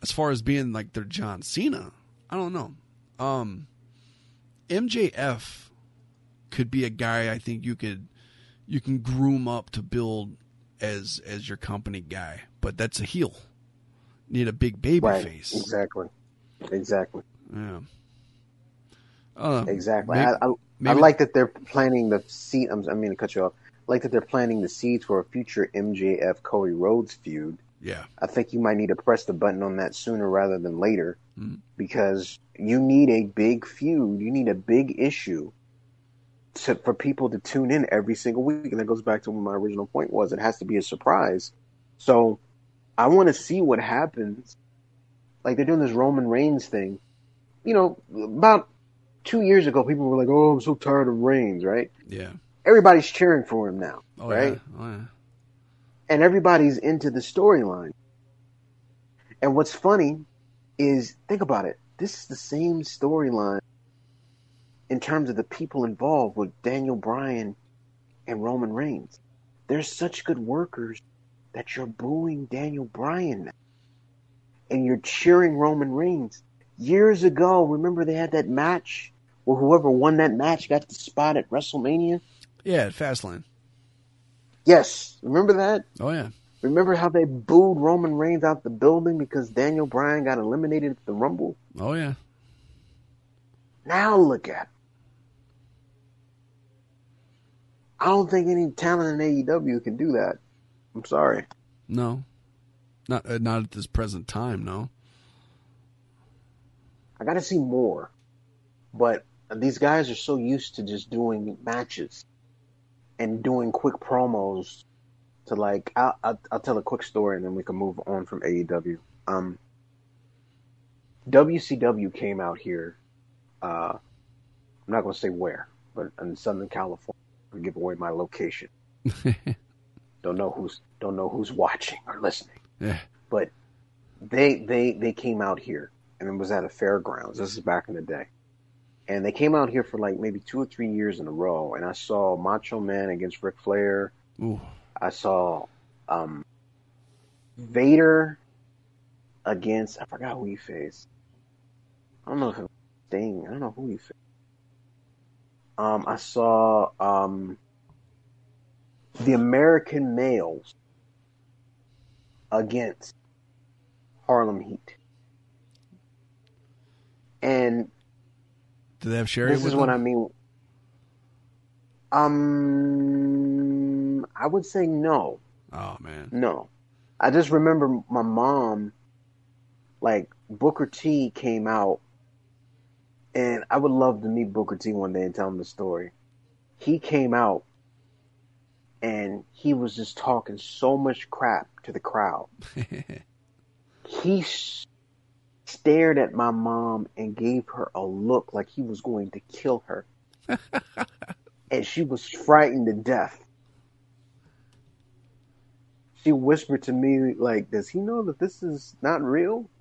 As far as being like their John Cena, I don't know. Um, MJF could be a guy I think you could you can groom up to build as as your company guy, but that's a heel. Need a big baby right? face. Exactly, exactly, Yeah. Uh, exactly. maybe- I, I, I like that they're planting the seed. I'm, I mean to cut you off. Like that they're planting the seeds for a future MJF Cody Rhodes feud Yeah. I think you might need to press the button on that sooner rather than later Mm. because you need a big feud. You need a big issue to, for people to tune in every single week. And that goes back to what my original point was. It has to be a surprise. So I want to see what happens. Like they're doing this Roman Reigns thing. You know, about two years ago, people were like, "Oh, I'm so tired of Reigns," right? Yeah. Everybody's cheering for him now, Oh right? yeah. Oh yeah. and everybody's into the storyline. And what's funny is think about it. This is the same storyline in terms of the people involved with Daniel Bryan and Roman Reigns. They're such good workers that you're booing Daniel Bryan now. And you're cheering Roman Reigns. Years ago, remember they had that match where whoever won that match got the spot at WrestleMania? Yeah. At Fastlane. Yes. Remember that? Oh yeah. Remember how they booed Roman Reigns out the building because Daniel Bryan got eliminated at the Rumble? Oh yeah. Now look at it. I don't think any talent in AEW can do that. I'm sorry. No. Not uh, not at this present time. No. I got to see more. But these guys are so used to just doing matches and doing quick promos to like I'll, I'll, I'll tell a quick story and then we can move on from AEW. Um, WCW came out here. Uh, I'm not going to say where, but in Southern California. I'll give away my location. don't know who's don't know who's watching or listening yeah. but they they they came out here and it was at a fairgrounds. This is back in the day, and they came out here for like maybe two or three years in a row. And I saw Macho Man against Ric Flair. Ooh. I saw um, Vader against I forgot who he faced. I don't know who it Sting. I don't know who he faced. Um, I saw um, the American males against Harlem Heat. And Do they have Sherri? this is what? I mean. Um, I would say no. Oh man. No. I just remember my mom, like, Booker T came out, and I would love to meet Booker T one day and tell him the story. He came out, and he was just talking so much crap to the crowd. He stared at my mom and gave her a look like he was going to kill her. and she was frightened to death. She whispered to me, like, does he know that this is not real?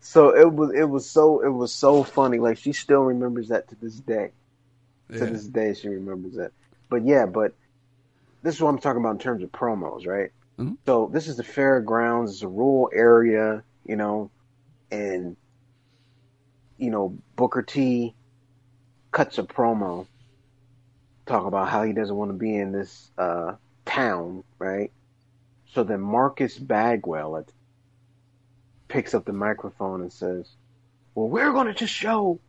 So it was it was so it was so funny. Like she still remembers that to this day. To this day she remembers that. But yeah, but this is what I'm talking about in terms of promos, right? Mhm. So this is the fairgrounds, it's a rural area, you know, and you know, Booker T cuts a promo talk about how he doesn't want to be in this uh town, right? So then Marcus Bagwell picks up the microphone and says, Well, we're going to just show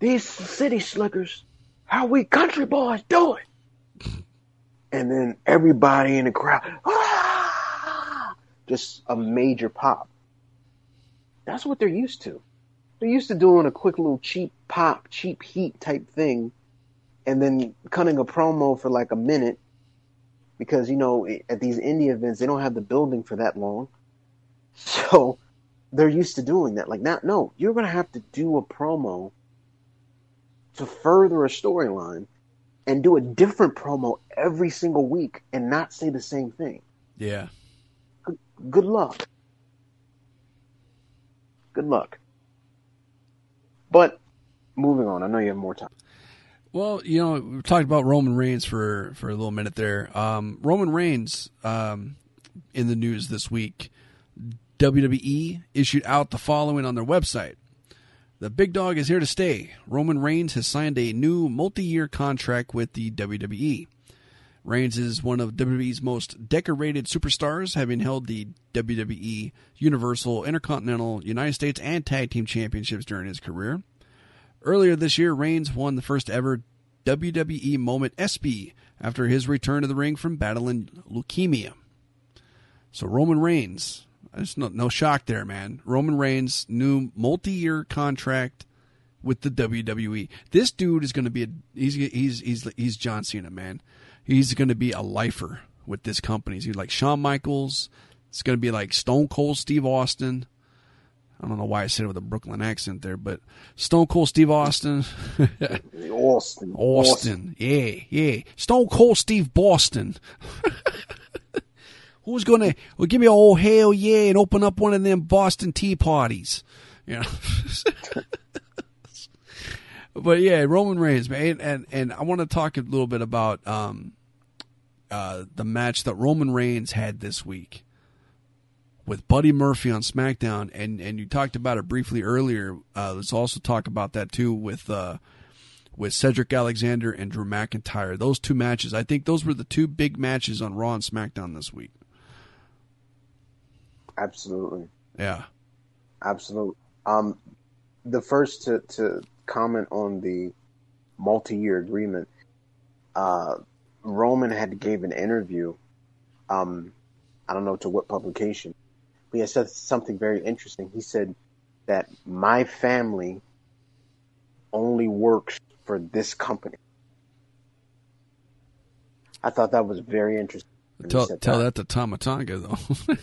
these city slickers how we country boys do it. And then everybody in the crowd, ah! Just a major pop. That's what they're used to. They're used to doing a quick little cheap pop, cheap heat type thing, and then cutting a promo for like a minute because, you know, at these indie events, they don't have the building for that long. So they're used to doing that. Like, now, no, you're going to have to do a promo to further a storyline and do a different promo every single week and not say the same thing. yeah. Good luck. Good luck. But moving on, I know you have more time. Well, you know, we talked about Roman Reigns for for a little minute there. Um, Roman Reigns um, in the news this week. WWE issued out the following on their website. The big dog is here to stay. Roman Reigns has signed a new multi-year contract with the WWE. Reigns is one of WWE's most decorated superstars, having held the WWE Universal, Intercontinental, United States, and Tag Team Championships during his career. Earlier this year, Reigns won the first ever WWE moment ESPY after his return to the ring from battling leukemia. So Roman Reigns, there's no, no shock there, man. Roman Reigns, new multi-year contract with the WWE. This dude is going to be a he's he's he's he's John Cena, man. He's going to be a lifer with this company. He's like Shawn Michaels. It's going to be like Stone Cold Steve Austin. I don't know why I said it with a Brooklyn accent there, but Stone Cold Steve Austin. Austin. Austin. Yeah, yeah. Stone Cold Steve Boston. Who's gonna well, give me a whole hell yeah and open up one of them Boston tea parties? You know. But yeah, Roman Reigns, man, and and I want to talk a little bit about um, uh, the match that Roman Reigns had this week with Buddy Murphy on SmackDown, and and you talked about it briefly earlier. Uh, let's also talk about that too with uh, with Cedric Alexander and Drew McIntyre. Those two matches, I think those were the two big matches on Raw and SmackDown this week. Absolutely. Yeah. Absolutely. Um, the first to, to comment on the multi-year agreement, uh, Roman had to gave an interview. Um, I don't know to what publication, but he said something very interesting. He said that my family only works for this company. I thought that was very interesting. Tell, tell that. that to Tama Tonga though.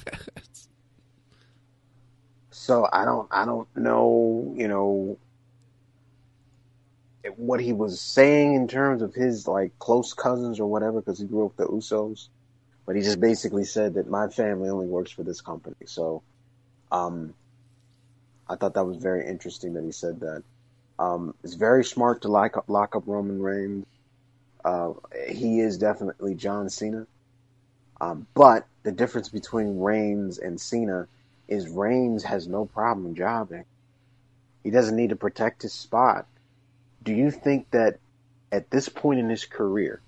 So I don't I don't know, you know, what he was saying in terms of his like close cousins or whatever because he grew up the Usos, but he just basically said that my family only works for this company. So, um, I thought that was very interesting that he said that. Um, it's very smart to lock up, lock up Roman Reigns. Uh, he is definitely John Cena. Um, but the difference between Reigns and Cena is Reigns has no problem jobbing. He doesn't need to protect his spot. Do you think that at this point in his career,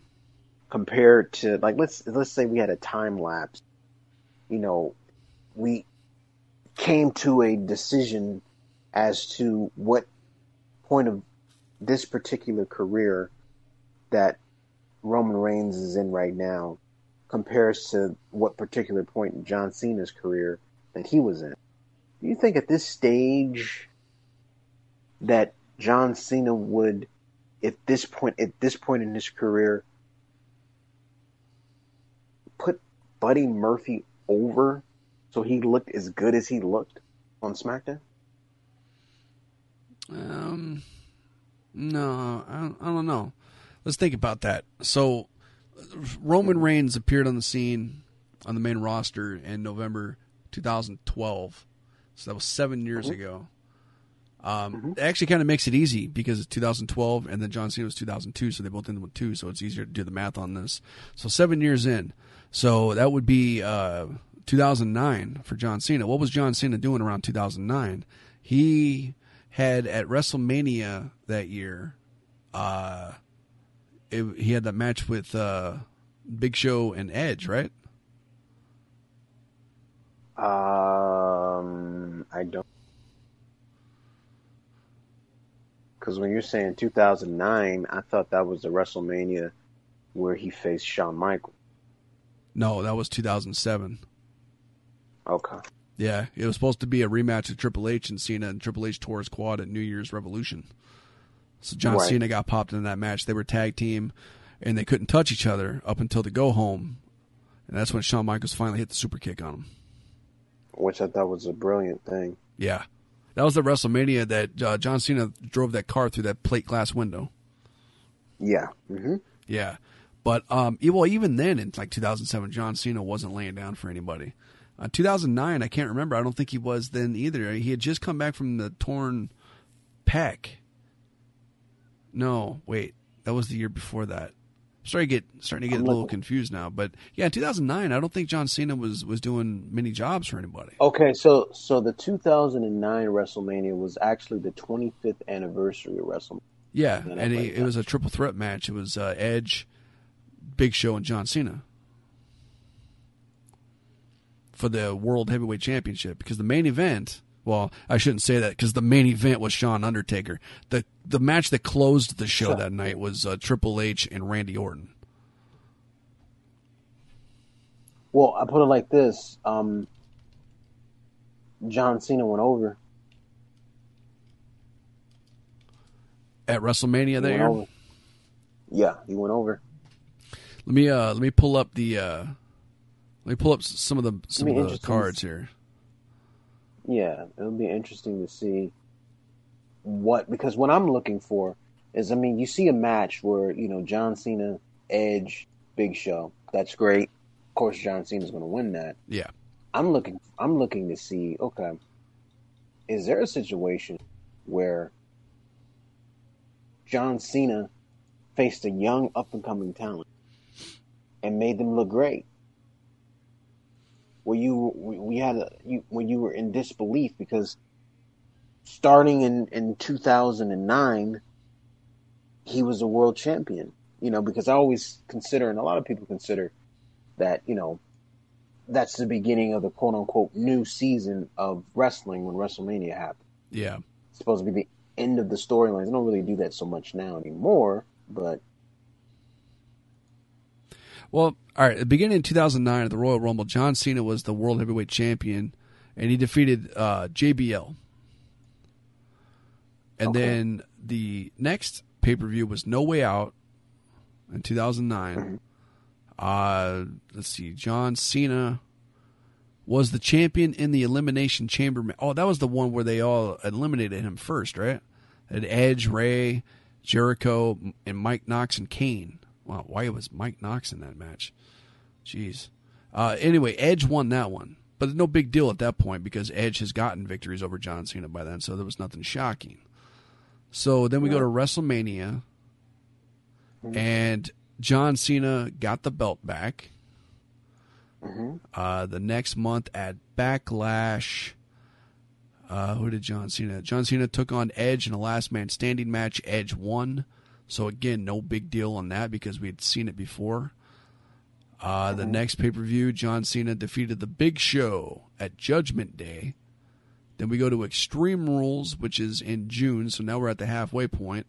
compared to like let's let's say we had a time lapse, you know, we came to a decision as to what point of this particular career that Roman Reigns is in right now compares to what particular point in John Cena's career that he was in. Do you think at this stage that John Cena would, at this point, at this point in his career, put Buddy Murphy over so he looked as good as he looked on SmackDown? Um, no, I don't, I don't know. Let's think about that. So, Roman Reigns appeared on the scene on the main roster in November 2012. So that was seven years mm-hmm. ago. Um, mm-hmm. It actually kind of makes it easy because it's 2012 and then John Cena was 2002, so they both ended with two, so it's easier to do the math on this. So seven years in. So that would be uh, 2009 for John Cena. What was John Cena doing around 2009? He had at WrestleMania that year, uh, it, he had that match with uh, Big Show and Edge, right? Um, I don't. Because when you're saying 2009, I thought that was the WrestleMania where he faced Shawn Michaels. No, that was 2007. Okay. Yeah, it was supposed to be a rematch of Triple H and Cena, and Triple H tore his quad at New Year's Revolution. So John right. Cena got popped in that match. They were tag team, and they couldn't touch each other up until the go home, and that's when Shawn Michaels finally hit the super kick on him which I thought was a brilliant thing. Yeah, that was the WrestleMania that uh, John Cena drove that car through that plate glass window. Yeah. Mm-hmm. Yeah, but um, well, even then in like 2007, John Cena wasn't laying down for anybody. Uh, 2009, I can't remember. I don't think he was then either. He had just come back from the torn pec. No, wait, that was the year before that starting to get starting to get I'm a little confused now. But yeah, in 2009, I don't think John Cena was was doing many jobs for anybody. Okay, so so the 2009 WrestleMania was actually the 25th anniversary of WrestleMania. Yeah, and, and it, it, was a triple threat match. It was uh, Edge, Big Show, and John Cena for the World Heavyweight Championship. Because the main event Well, I shouldn't say that because the main event was Shawn Undertaker. the The match that closed the show that night was uh, Triple H and Randy Orton. Well, I put it like this: um, John Cena went over at WrestleMania. There, yeah, he went over. Let me uh, let me pull up the uh, let me pull up some of the some of the cards here. Yeah, it'll be interesting to see what because what I'm looking for is I mean you see a match where you know John Cena, Edge, Big Show. That's great. Of course, John Cena's going to win that. Yeah. I'm looking. I'm looking to see. Okay, is there a situation where John Cena faced a young up and coming talent and made them look great? Where you we had a, you when you were in disbelief because starting in in 2009 he was a world champion you know because i always consider and a lot of people consider that you know that's the beginning of the quote unquote new season of wrestling when WrestleMania happened. Yeah. It's supposed to be the end of the storylines. I don't really do that so much now anymore, but well, all right. Beginning of 2009 at the Royal Rumble, John Cena was the World Heavyweight Champion, and he defeated uh, JBL. And okay. then the next pay per view was No Way Out in 2009. Mm-hmm. Uh, let's see. John Cena was the champion in the Elimination Chamber. Oh, that was the one where they all eliminated him first, right? Had Edge, Rey, Jericho, and Mike Knox and Kane. Wow, why was Mike Knox in that match? Jeez. Uh, anyway, Edge won that one, but no big deal at that point because Edge has gotten victories over John Cena by then, so there was nothing shocking. So then we go to WrestleMania, and John Cena got the belt back. Mm-hmm. Uh, the next month at Backlash, uh, who did John Cena? John Cena took on Edge in a last man standing match. Edge won. So again, no big deal on that because we had seen it before. Uh, mm-hmm. The next pay per view, John Cena defeated the Big Show at Judgment Day. Then we go to Extreme Rules, which is in June. So now we're at the halfway point.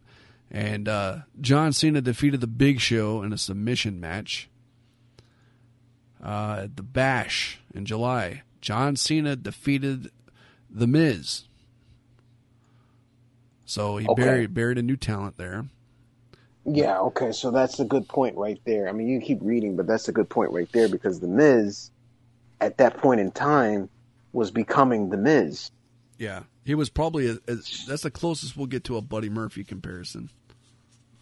And uh, John Cena defeated the Big Show in a submission match. Uh, the Bash in July, John Cena defeated The Miz. So he okay. buried buried a new talent there. Yeah, okay, so that's a good point right there. I mean, you keep reading, but that's a good point right there because The Miz, at that point in time, was becoming The Miz. Yeah, he was probably a, a, that's the closest we'll get to a Buddy Murphy comparison.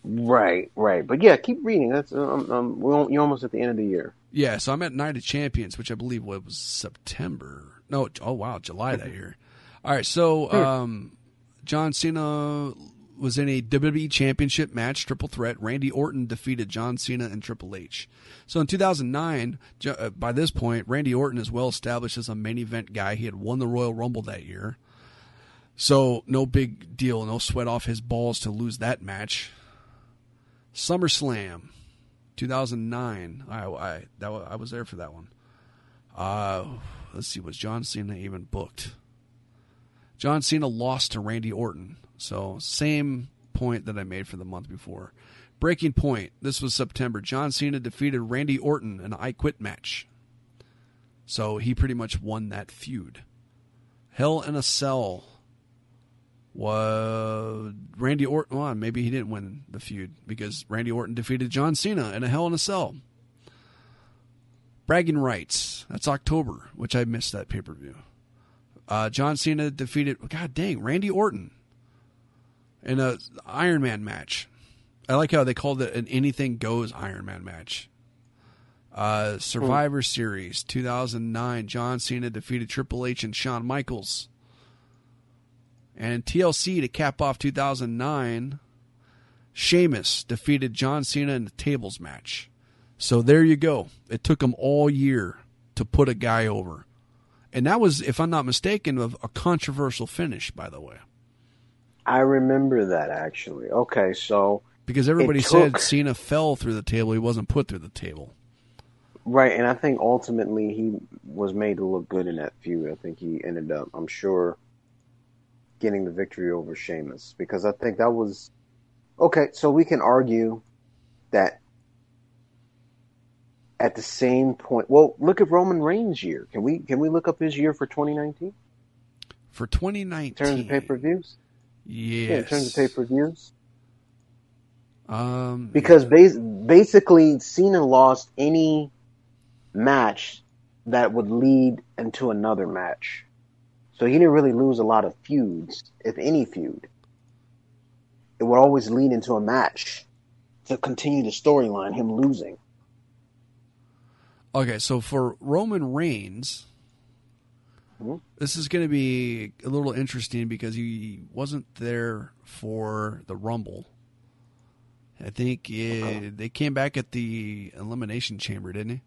Right, right. But yeah, keep reading. That's um, um, we're, you're almost at the end of the year. Yeah, so I'm at Night of Champions, which I believe was September. No, oh wow, July that year. All right, so hmm. um, John Cena was in a WWE Championship match, triple threat. Randy Orton defeated John Cena and Triple H. So in 2009, uh, by this point, Randy Orton is well established as a main event guy. He had won the Royal Rumble that year. So no big deal, no sweat off his balls to lose that match. SummerSlam, 2009. I I that I was there for that one. Uh, let's see, was John Cena even booked? John Cena lost to Randy Orton, so same point that I made for the month before. Breaking point. This was September. John Cena defeated Randy Orton in an I Quit match. So he pretty much won that feud. Hell in a Cell was Randy Orton. Well, maybe he didn't win the feud because Randy Orton defeated John Cena in a Hell in a Cell. Bragging rights. That's October, which I missed that pay per view. Uh, John Cena defeated. God dang, Randy Orton in a Iron Man match. I like how they called it an anything goes Iron Man match. Uh, Survivor hmm. Series 2009. John Cena defeated Triple H and Shawn Michaels. And TLC to cap off 2009, Sheamus defeated John Cena in the tables match. So there you go. It took them all year to put a guy over. And that was, if I'm not mistaken, a, a controversial finish, by the way. I remember that actually. Okay, so because everybody took, said Cena fell through the table, he wasn't put through the table. Right, and I think ultimately he was made to look good in that feud. I think he ended up, I'm sure, getting the victory over Sheamus because I think that was okay. So we can argue that at the same point. Well, look at Roman Reigns' year. Can we can we look up his year for 2019 For 2019. in terms of pay per views? Yes. Yeah, in terms of pay per views. Um, Because bas- basically, Cena lost any match that would lead into another match. So he didn't really lose a lot of feuds, if any feud. It would always lead into a match to continue the storyline, him losing. Okay, so for Roman Reigns, This is going to be a little interesting because he wasn't there for the Rumble. I think it, they came back at the Elimination Chamber, didn't he?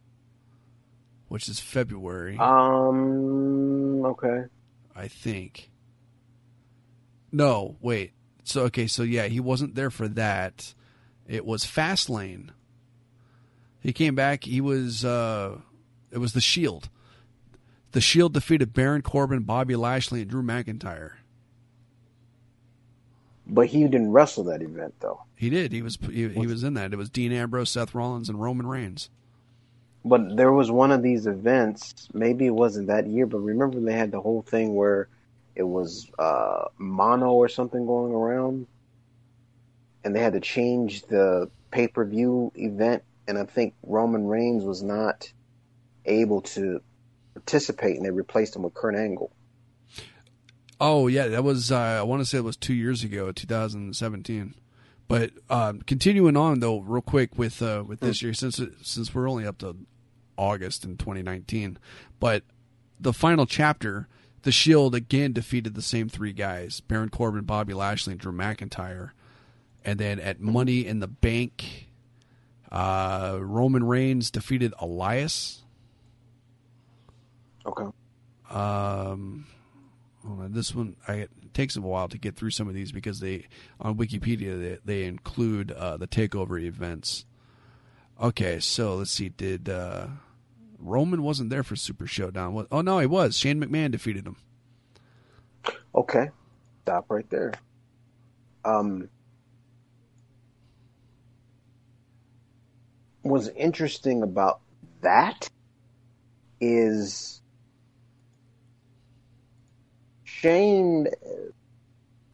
Which is February, Um, okay. I think. No, wait. So okay, so yeah, he wasn't there for that. It was Fastlane. He came back. He was. uh It was the Shield. The Shield defeated Baron Corbin, Bobby Lashley, and Drew McIntyre. But he didn't wrestle that event, though. He did. He was. He, he was in that. It was Dean Ambrose, Seth Rollins, and Roman Reigns. But there was one of these events, maybe it wasn't that year, but remember they had the whole thing where it was uh, mono or something going around? And they had to change the pay per view event. And I think Roman Reigns was not able to participate, and they replaced him with Kurt Angle. Oh yeah, that was. Uh, I want to say it was two years ago, 2017. But um, continuing on though, real quick with uh, with this year, since since we're only up to August in 2019, but the final chapter, the Shield again defeated the same three guys: Baron Corbin, Bobby Lashley, and Drew McIntyre. And then at Money in the Bank, uh, Roman Reigns defeated Elias. Okay. Um, on, this one I, it takes a while to get through some of these because they on Wikipedia they, they include uh, the takeover events. Okay, so let's see. Did uh, Roman wasn't there for Super Showdown? Oh no, he was. Shane McMahon defeated him. Okay. Stop right there. Um, what's interesting about that is Shane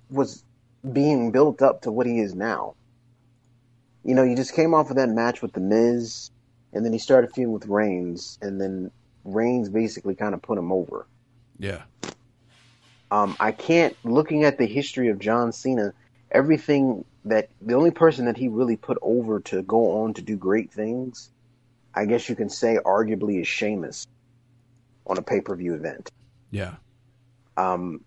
was being built up to what he is now. You know, you just came off of that match with The Miz, and then he started feuding with Reigns, and then Reigns basically kind of put him over. Yeah, Um, I can't, looking at the history of John Cena, everything that, the only person that he really put over to go on to do great things, I guess you can say arguably is Sheamus on a pay per view event. yeah, Um,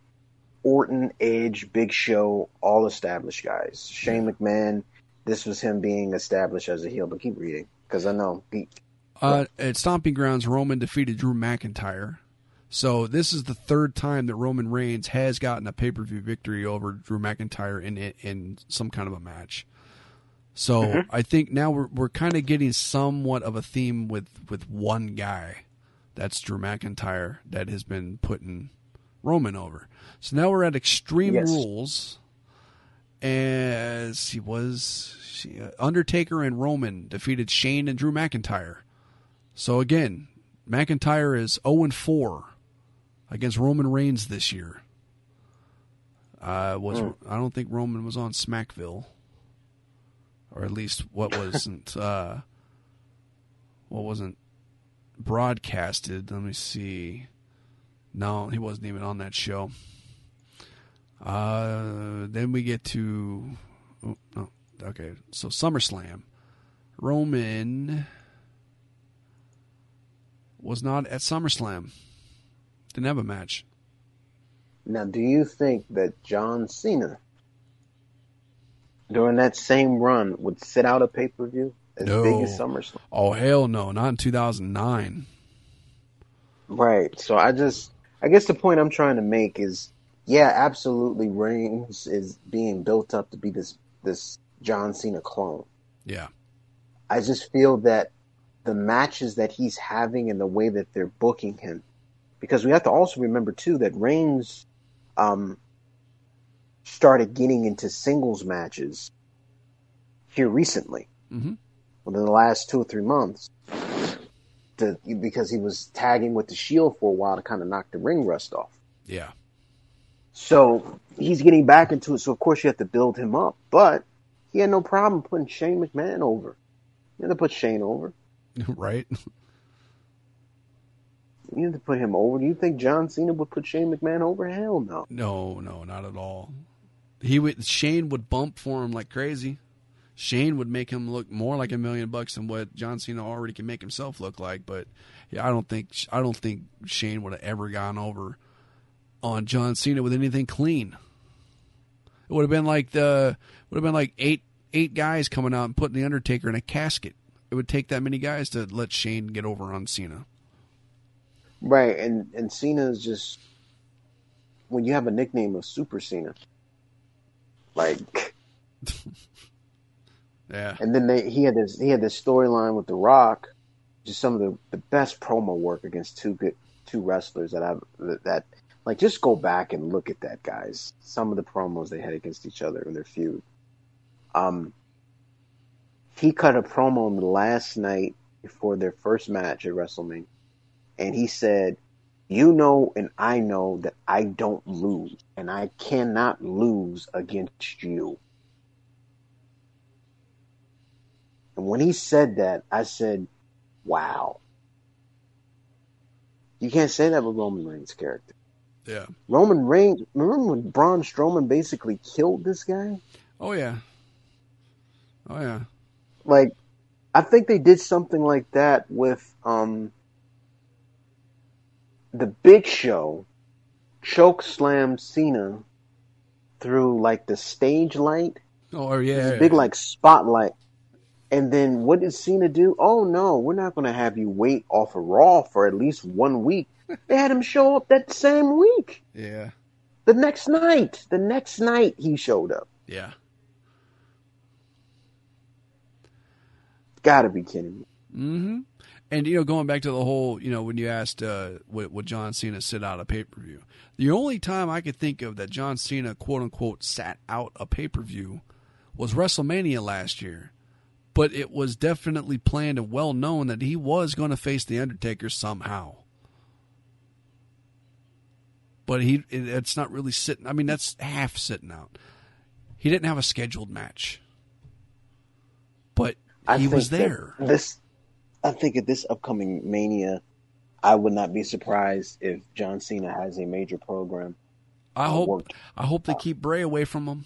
Orton, Edge, Big Show, all established guys. Shane McMahon, this was him being established as a heel, but keep reading, because I know he, Uh, at Stomping Grounds, Roman defeated Drew McIntyre. So this is the third time that Roman Reigns has gotten a pay per view victory over Drew McIntyre in in some kind of a match. So I think now we're we're kind of getting somewhat of a theme with with one guy, that's Drew McIntyre, that has been putting Roman over. So now we're at Extreme Yes. Rules, as he was she, uh, Undertaker and Roman defeated Shane and Drew McIntyre. So again, McIntyre is 0 and 4 against Roman Reigns this year. Uh, was I don't think Roman was on Smackville, or at least what wasn't uh, what wasn't broadcasted. Let me see. No, he wasn't even on that show. Uh, then we get to oh, no, okay. So SummerSlam, Roman was not at SummerSlam. Didn't have a match. Now, do you think that John Cena, during that same run, would sit out a pay per view as No. big as SummerSlam? Oh hell no, not in 2009. Right. So I just, I guess the point I'm trying to make is, yeah, absolutely, Reigns is being built up to be this this John Cena clone. Yeah, I just feel that the matches that he's having and the way that they're booking him, because we have to also remember too that Reigns, um, started getting into singles matches here recently, mm-hmm. within the last two or three months, to, because he was tagging with the Shield for a while to kind of knock the ring rust off. Yeah. So he's getting back into it. So of course you have to build him up, but he had no problem putting Shane McMahon over. You had to put Shane over. right. You have to put him over. Do you think John Cena would put Shane McMahon over? Hell no. No, no, not at all. He would Shane would bump for him like crazy. Shane would make him look more like a million bucks than what John Cena already can make himself look like. But yeah, I don't think I don't think Shane would have ever gone over on John Cena with anything clean. It would have been like the would have been like eight eight guys coming out and putting the Undertaker in a casket. It would take that many guys to let Shane get over on Cena. Right, and and Cena is just when you have a nickname of Super Cena, like yeah. And then they he had this he had this storyline with The Rock, just some of the, the best promo work against two good two wrestlers that I've that like just go back and look at that guys. Some of the promos they had against each other in their feud. Um, he cut a promo on the last night before their first match at WrestleMania, and he said, "You know, and I know that I don't lose, and I cannot lose against you." And when he said that, I said, "Wow." You can't say that with Roman Reigns' character. Yeah. Roman Reigns. Remember when Braun Strowman basically killed this guy? Oh yeah. Oh yeah. Like, I think they did something like that with um the Big Show. Choke slam Cena through like the stage light. Oh yeah. This big like spotlight. And then what did Cena do? Oh no, we're not going to have you wait off of Raw for at least one week. They had him show up that same week. Yeah. The next night, the next night he showed up. Yeah. Gotta be kidding me. Mm-hmm. And you know, going back to the whole, you know, when you asked uh, would, would John Cena sit out a pay per view, the only time I could think of that John Cena quote unquote sat out a pay per view was WrestleMania last year. But it was definitely planned and well known that he was going to face the Undertaker somehow. But he, it, it's not really sitting. I mean, that's half sitting out. He didn't have a scheduled match, but I he was there. This, I think at this upcoming Mania, I would not be surprised if John Cena has a major program. I hope worked. I hope they keep Bray away from him. Uh,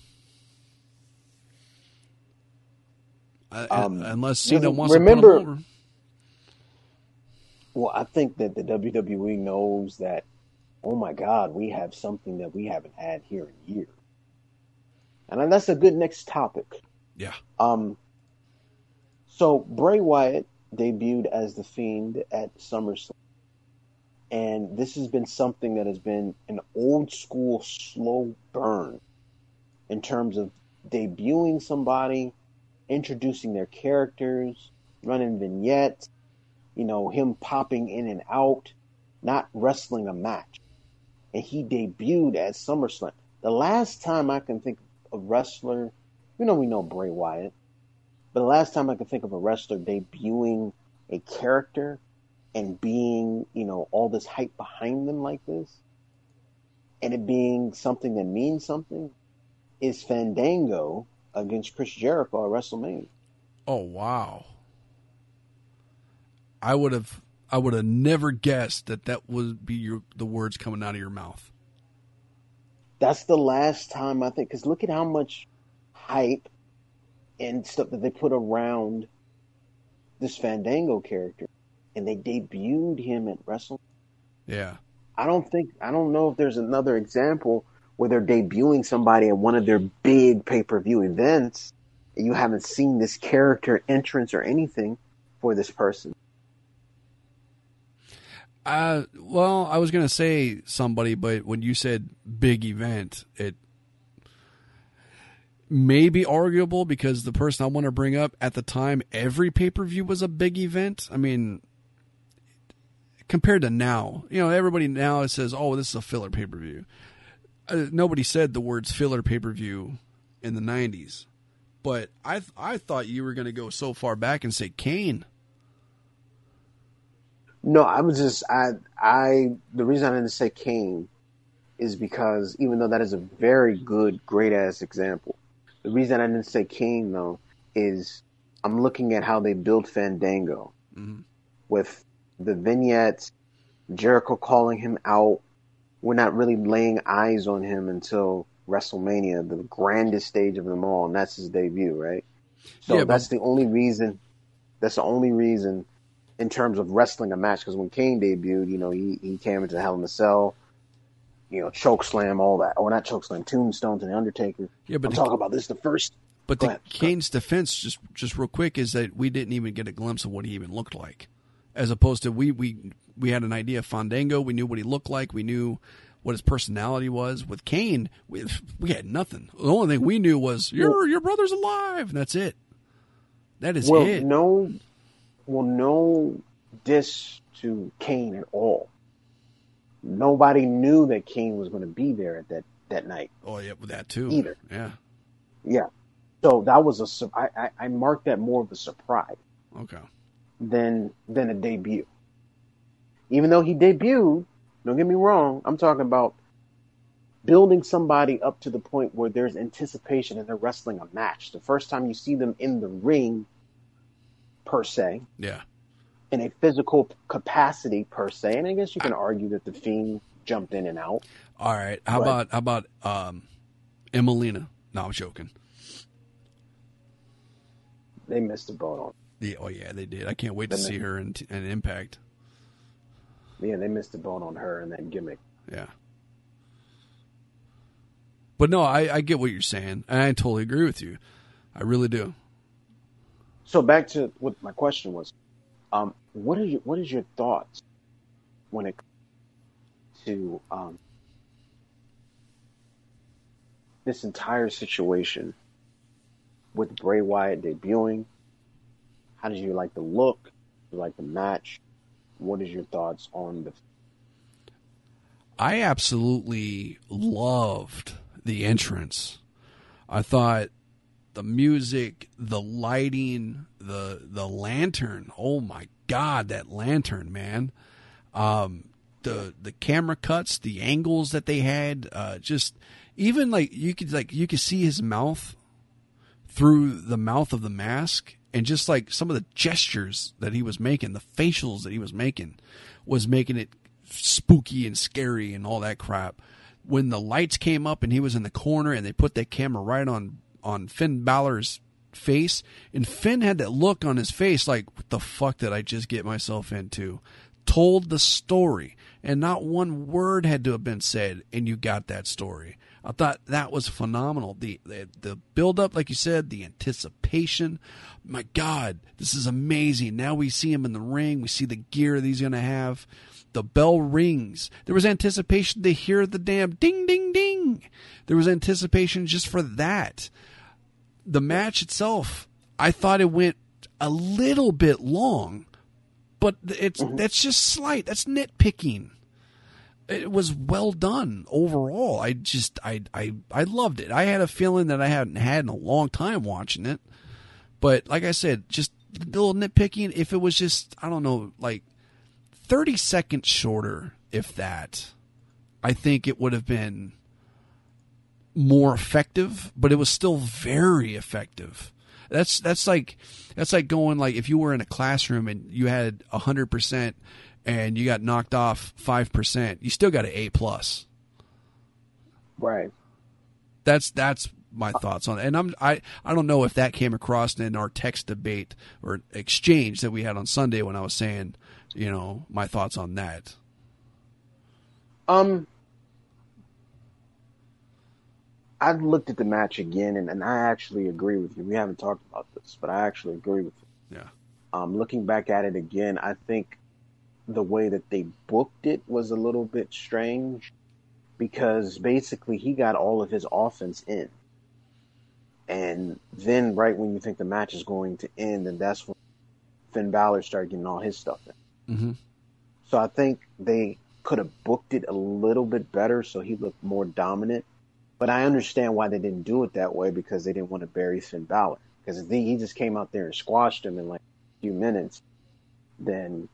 Um, unless Cena wants remember- to put him over. Well, I think that the WWE knows that. Oh my God, we have something that we haven't had here in years, and that's a good next topic. Yeah. Um, so Bray Wyatt debuted as the Fiend at SummerSlam, and this has been something that has been an old school slow burn in terms of debuting somebody, introducing their characters, running vignettes, you know, him popping in and out, not wrestling a match. And he debuted at SummerSlam. The last time I can think of a wrestler, you know, we know Bray Wyatt, but the last time I can think of a wrestler debuting a character and being, you know, all this hype behind them like this, and it being something that means something, is Fandango against Chris Jericho at WrestleMania. Oh wow. I would have I would have never guessed that that would be your the words coming out of your mouth. That's the last time I think, because look at how much hype and stuff that they put around this Fandango character, and they debuted him at WrestleMania. Yeah. I don't think I don't know if there's another example where they're debuting somebody at one of their big pay per view events and you haven't seen this character entrance or anything for this person. Uh, well, I was gonna say somebody, but when you said big event, it may be arguable because the person I want to bring up at the time, every pay per view was a big event. I mean, compared to now, you know, everybody now says, "Oh, this is a filler pay per view." Uh, nobody said the words filler pay per view in the '90s, but I I thought you were going to go so far back and say Kane. No, I was just I I the reason I didn't say Kane is because even though that is a very good, great ass example, the reason I didn't say Kane though is I'm looking at how they build Fandango Mhm. with the vignettes, Jericho calling him out. We're not really laying eyes on him until WrestleMania, the grandest stage of them all, and that's his debut, right? So Yeah, that's the only reason. That's the only reason in terms of wrestling a match. Because when Kane debuted, you know, he he came into Hell in a Cell, you know, choke slam, all that. Or not choke slam, tombstone to the Undertaker. Yeah, but I'm the- talking about this the first. But Go the ahead. Kane's defense, just just real quick, is that we didn't even get a glimpse of what he even looked like, as opposed to we we we had an idea of Fandango. We knew what he looked like. We knew what his personality was. With Kane, we we had nothing. The only thing we knew was your your brother's alive. And that's it. That is well, it. no, well, no diss to Kane at all. Nobody knew that Kane was going to be there at that that night. Oh yeah, with that too. Either. Yeah. Yeah, so that was a I, I marked that more of a surprise Okay. than than a debut. Even though he debuted, don't get me wrong, I'm talking about building somebody up to the point where there's anticipation and they're wrestling a match. The first time you see them in the ring, per se, Yeah. in a physical capacity per se, and I guess you can argue that the Fiend jumped in and out. All right. How Right. about how about um, Emmalina? No, I'm joking. They missed the boat on. Yeah, oh yeah, they did. I can't wait to Then they- see her in, in Impact. Yeah, they missed the boat on her and that gimmick. Yeah. But no, I, I get what you're saying, and I totally agree with you. I really do. So back to what my question was, um, what are your what is your thoughts when it comes to um, this entire situation with Bray Wyatt debuting? How did you like the look? Did you like the match? What is your thoughts on the I absolutely loved the entrance. I thought the music, the lighting, the the lantern. Oh my god, that lantern, man. Um the the camera cuts, the angles that they had, uh just even like you could like you could see his mouth through the mouth of the mask and just like some of the gestures that he was making, the facials that he was making was making it spooky and scary and all that crap. When the lights came up and he was in the corner and they put that camera right on on Finn Balor's face and Finn had that look on his face like what the fuck did I just get myself into? Told the story and not one word had to have been said and you got that story. I thought that was phenomenal. The the, the build up like you said, the anticipation. My god, this is amazing. Now we see him in the ring, we see the gear that he's going to have. The bell rings. There was anticipation to hear the damn ding, ding, ding. There was anticipation just for that. The match itself, I thought it went a little bit long, but it's mm-hmm. that's just slight. That's nitpicking. It was well done overall. I just I I I loved it. I had a feeling that I hadn't had in a long time watching it. But like I said, just a little nitpicking. If it was just I don't know, like 30 seconds shorter, if that, I think it would have been more effective, but it was still very effective. That's that's like that's like going like if you were in a classroom and you had hundred percent and you got knocked off five percent, you still got an A plus. right? That's that's my thoughts on it. And I'm I I don't know if that came across in our text debate or exchange that we had on Sunday when I was saying, you know, my thoughts on that. Um, I looked at the match again, and, and I actually agree with you. We haven't talked about this, but I actually agree with you. Yeah. Um, looking back at it again, I think the way that they booked it was a little bit strange because basically he got all of his offense in. And then, right when you think the match is going to end, and that's when Finn Balor started getting all his stuff in. Mm-hmm. So I think they could have booked it a little bit better so he looked more dominant. But I understand why they didn't do it that way because they didn't want to bury Finn Balor. Because he just came out there and squashed him in like a few minutes, then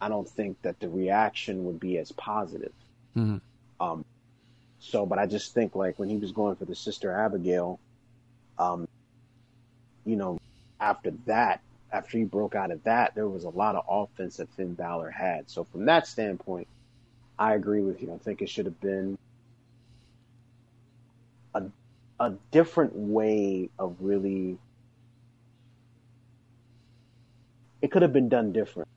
I don't think that the reaction would be as positive. Mhm. Um, so, but I just think like when he was going for the sister Abigail, um, you know, after that, after he broke out of that, there was a lot of offense that Finn Balor had. So from that standpoint, I agree with you. I think it should have been a a different way of really. It could have been done different.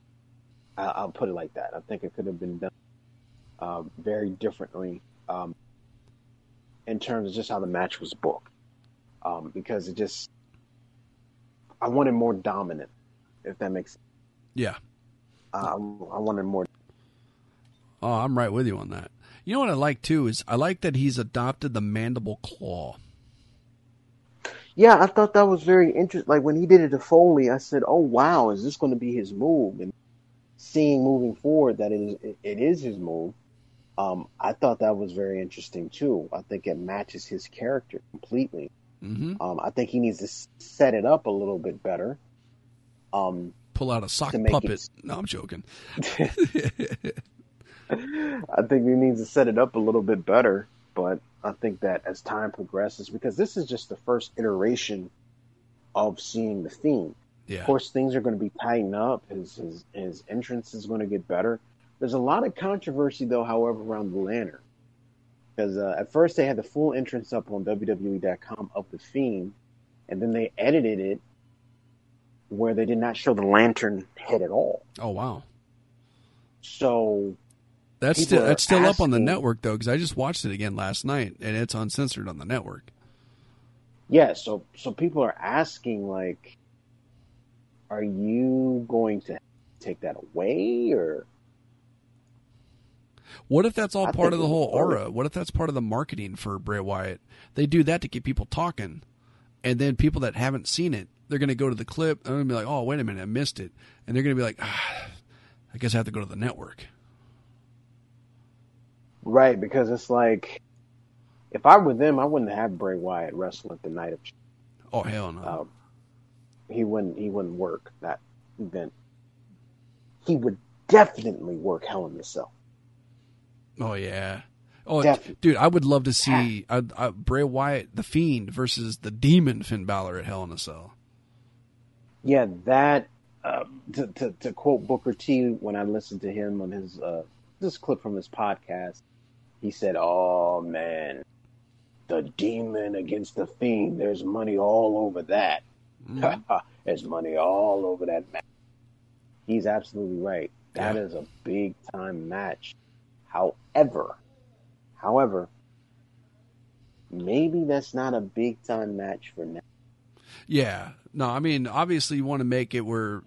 I, I'll put it like that. I think it could have been done uh, very differently um, in terms of just how the match was booked, um, because it just I wanted more dominant, if that makes sense. Yeah. Uh, I wanted more. Oh, I'm right with you on that. You know what I like too is I like that he's adopted the mandible claw. Yeah, I thought that was very interesting. Like when he did it to Foley, I said, "Oh wow, is this going to be his move?" And seeing moving forward that it is, it is his move, um, I thought that was very interesting too. I think it matches his character completely. hmm Um, I think he needs to set it up a little bit better. Um, Pull out a sock puppet. it- No, I'm joking. I think he needs to set it up a little bit better, but I think that as time progresses, because this is just the first iteration of seeing the Fiend. Yeah. Of course, things are going to be tightened up. His his his entrance is going to get better. There's a lot of controversy, though, however, around the lantern, because uh, at first they had the full entrance up on WWE.com of the Fiend, and then they edited it where they did not show the lantern head at all. Oh wow. So That's still that's still up on the network though, because I just watched it again last night, and it's uncensored on the network. Yeah, so so people are asking like, are you going to take that away or? What if that's all I part of the whole aura? What if that's part of the marketing for Bray Wyatt? They do that to get people talking, and then people that haven't seen it, they're going to go to the clip. They're going to be like, "Oh, wait a minute, I missed it," and they're going to be like, ah, "I guess I have to go to the network." Right, because it's like, if I were them, I wouldn't have Bray Wyatt wrestle at the night of. Oh hell no! Um, he wouldn't. He wouldn't work that event. He would definitely work Hell in a Cell. oh yeah. Oh, Definitely. dude, I would love to see I, I, Bray Wyatt, the Fiend, versus the Demon Finn Balor at Hell in a Cell. Yeah, that. Uh, to, to to quote Booker T when I listened to him on his uh, this clip from his podcast, he said, "Oh man, the demon against the fiend. There's money all over that. Mhm. There's money all over that match." He's absolutely right. That Yeah. is a big time match. However, however, maybe that's not a big time match for now. Yeah. No, I mean, obviously, you want to make it where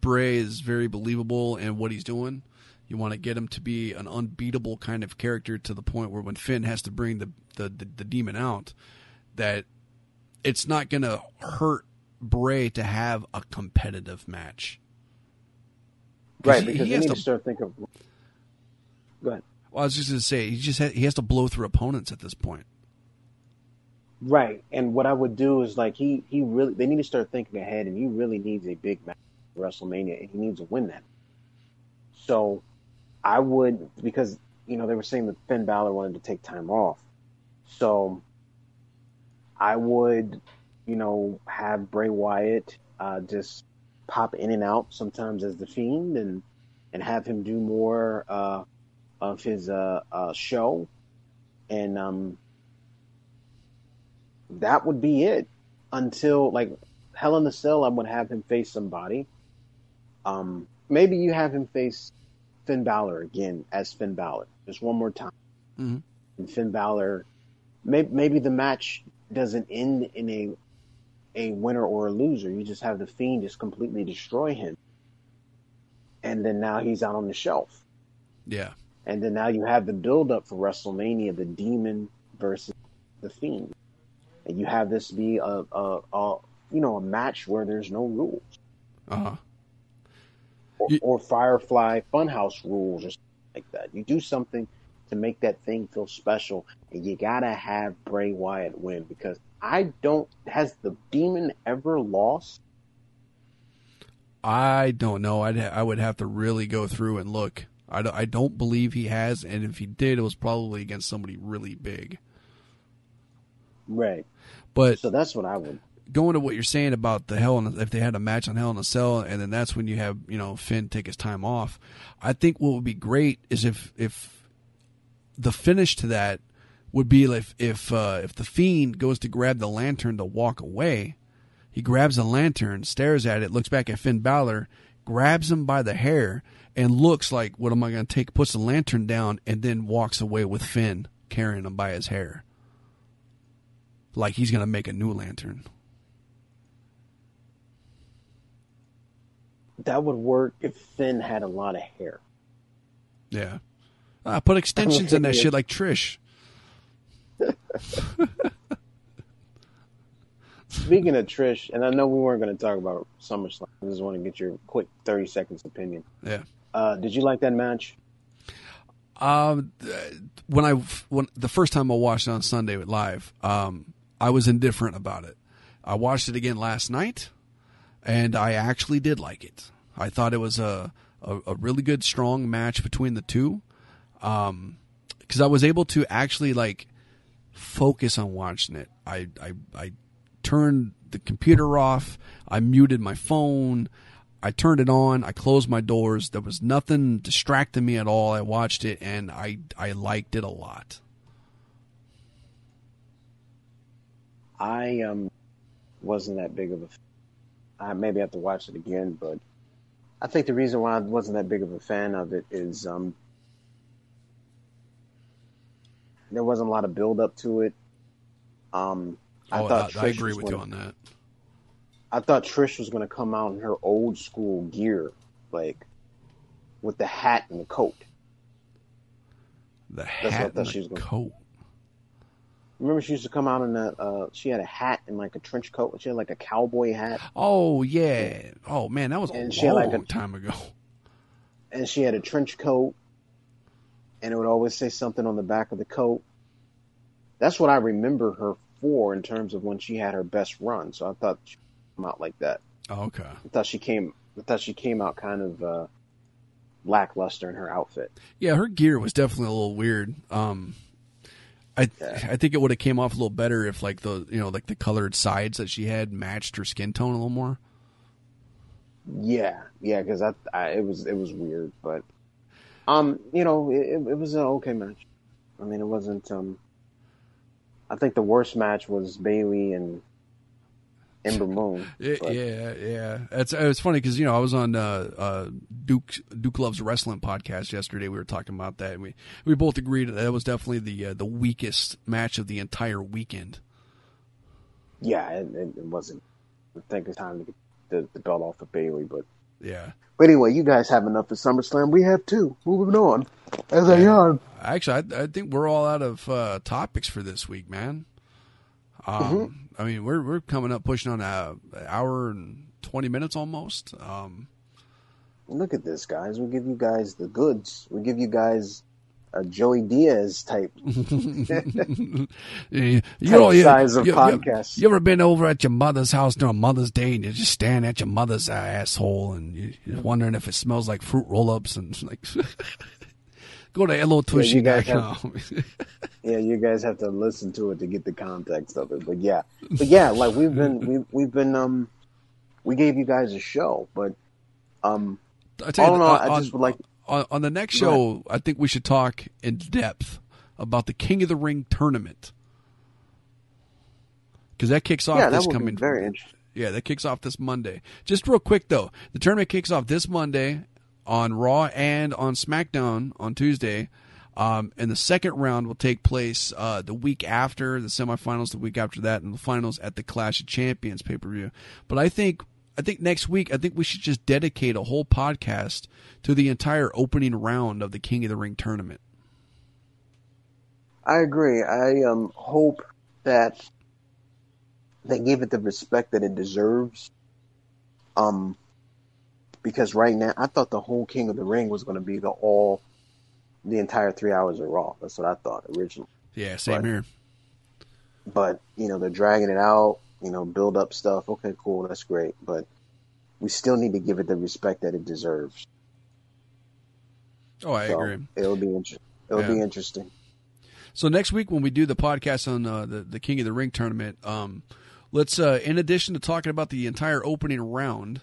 Bray is very believable in what he's doing. You want to get him to be an unbeatable kind of character to the point where when Finn has to bring the the, the, the demon out, that it's not going to hurt Bray to have a competitive match. Right, he- because he you has need to- to start thinking. Go ahead. Well, I was just going to say he just ha- he has to blow through opponents at this point. Right, and what I would do is like he he really they need to start thinking ahead, and he really needs a big match at WrestleMania, and he needs to win that. So, I would because you know they were saying that Finn Balor wanted to take time off, so I would you know have Bray Wyatt uh, just pop in and out sometimes as the Fiend, and and have him do more uh, of his uh, uh, show, and um that would be it until like Hell in the Cell. I would have him face somebody. Um, maybe you have him face Finn Balor again as Finn Balor, just one more time. Mhm. And Finn Balor, maybe, maybe the match doesn't end in a a winner or a loser. You just have the Fiend just completely destroy him, and then now he's out on the shelf. Yeah. And then now you have the build up for WrestleMania, the Demon versus the Fiend, and you have this be a, a, a you know a match where there's no rules, Uh huh. or, You- or Firefly Funhouse rules, or something like that. You do something to make that thing feel special, and you gotta have Bray Wyatt win because I don't. Has the Demon ever lost? I don't know. I'd ha- I would have to really go through and look. I don't, I don't believe he has, and if he did, it was probably against somebody really big. Right. But So that's what I would. going to what you're saying about the Hell in if they had a match on Hell in a Cell, and then that's when you have you know Finn take his time off. I think what would be great is if if the finish to that would be if if uh, if the Fiend goes to grab the lantern to walk away, he grabs the lantern, stares at it, looks back at Finn Balor, grabs him by the hair, and looks like, "What am I going to take?" Puts the lantern down, and then walks away with Finn carrying him by his hair, like he's going to make a new lantern. That would work if Finn had a lot of hair. Yeah. Uh, put extensions in that shit like Trish. Speaking of Trish, and I know we weren't going to talk about SummerSlam. I just want to get your quick thirty seconds opinion. Yeah. Uh, did you like that match? Um, when I when the first time I watched it on Sunday live, um, I was indifferent about it. I watched it again last night, and I actually did like it. I thought it was a a, a really good, strong match between the two. Um, because I was able to actually like focus on watching it. I I I turned the computer off. I muted my phone. I turned it on. I closed my doors. There was nothing distracting me at all. I watched it and I I liked it a lot. I um wasn't that big of a. I maybe have to watch it again, but I think the reason why I wasn't that big of a fan of it is um there wasn't a lot of build up to it. Um, I oh, thought I, I agree was with you gonna- on that. I thought Trish was going to come out in her old school gear, like with the hat and the coat. The what I hat thought and she was the gonna- coat. Remember, she used to come out in that. Uh, she had a hat and like a trench coat. She had like a cowboy hat, Oh yeah. Oh man, that was a And long she had, like, a- time ago. and she had a trench coat, and it would always say something on the back of the coat. That's what I remember her for in terms of when she had her best run. So I thought she came out like that. Oh, okay. I thought she came. I thought she came out kind of uh, lackluster in her outfit. Yeah, her gear was definitely a little weird. Um, I Yeah. I think it would have came off a little better if like the you know like the colored sides that she had matched her skin tone a little more. Yeah, yeah, because I, I, it was it was weird, but um, you know, it, it was an okay match. I mean, it wasn't um. I think the worst match was Bayley and Ember Moon. Yeah, but- yeah, yeah. It's it's funny because you know I was on uh, uh, Duke Duke loves wrestling podcast yesterday. We were talking about that, and we we both agreed that, that was definitely the uh, the weakest match of the entire weekend. yeah, it, it, it wasn't. I think it's time to get the, the belt off of Bayley, but Yeah, but anyway, you guys have enough of SummerSlam. We have too. Moving on. As I yawn. actually, I, I think we're all out of uh, topics for this week, man. Um, Mm-hmm. I mean, we're we're coming up pushing on a an hour and twenty minutes almost. Um, Look at this, guys. We give you guys the goods. We give you guys a Joey Diaz type. you, you know, you, size of you, you- podcast. You, ever been over at your mother's house during Mother's Day and you're just staring at your mother's uh, asshole and you, you're wondering if it smells like fruit roll-ups and like go to you guys hellotushy.com. Yeah, you guys have to listen to it to get the context of it. But yeah, but yeah, like we've been we we've been um we gave you guys a show, but um I tell you, All in all, on- I just would like- on, on the next show. I think we should talk in depth about the King of the Ring tournament because that kicks off yeah, that this coming very interesting. Yeah, that kicks off this Monday. Just real quick though, the tournament kicks off this Monday on Raw and on SmackDown on Tuesday. Um, and the second round will take place uh, the week after the semifinals, the week after that, and the finals at the Clash of Champions pay per view. But I think I think next week I think we should just dedicate a whole podcast to the entire opening round of the King of the Ring tournament. I agree. I um hope that they give it the respect that it deserves. Um because right now I thought the whole King of the Ring was gonna be the all the entire three hours of Raw. That's what I thought originally. Yeah, same Right. here. But you know, they're dragging it out. You know, build up stuff. Okay, cool, that's great. But we still need to give it the respect that it deserves. Oh, I So agree. it'll be inter- It'll be interesting. So next week when we do the podcast on uh, the the King of the Ring tournament, um, let's uh, in addition to talking about the entire opening round,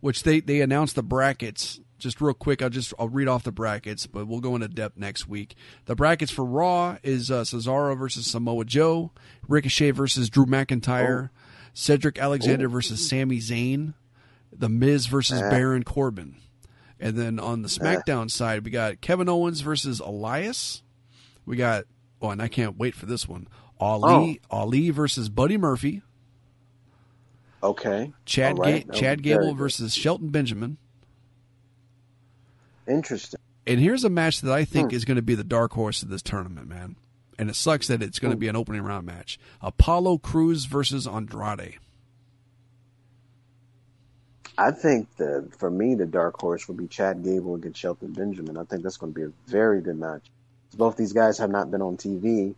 which they they announced the brackets. Just real quick, I'll just I'll read off the brackets, but we'll go into depth next week. The brackets for Raw is uh, Cesaro versus Samoa Joe, Ricochet versus Drew McIntyre, Cedric Alexander versus Sami Zayn, The Miz versus Uh. Baron Corbin, and then on the SmackDown side we got Kevin Owens versus Elias. We got oh, and I can't wait for this one. Ali Ali versus Buddy Murphy, Okay. Chad right. Ga- Chad Gable versus Shelton Benjamin. Interesting. And here's a match that I think Hmm. is going to be the dark horse of this tournament, man. And it sucks that it's going Hmm. to be an opening round match. Apollo Crews versus Andrade. I think that for me, the dark horse would be Chad Gable against Shelton Benjamin. I think that's going to be a very good match. Both these guys have not been on TV.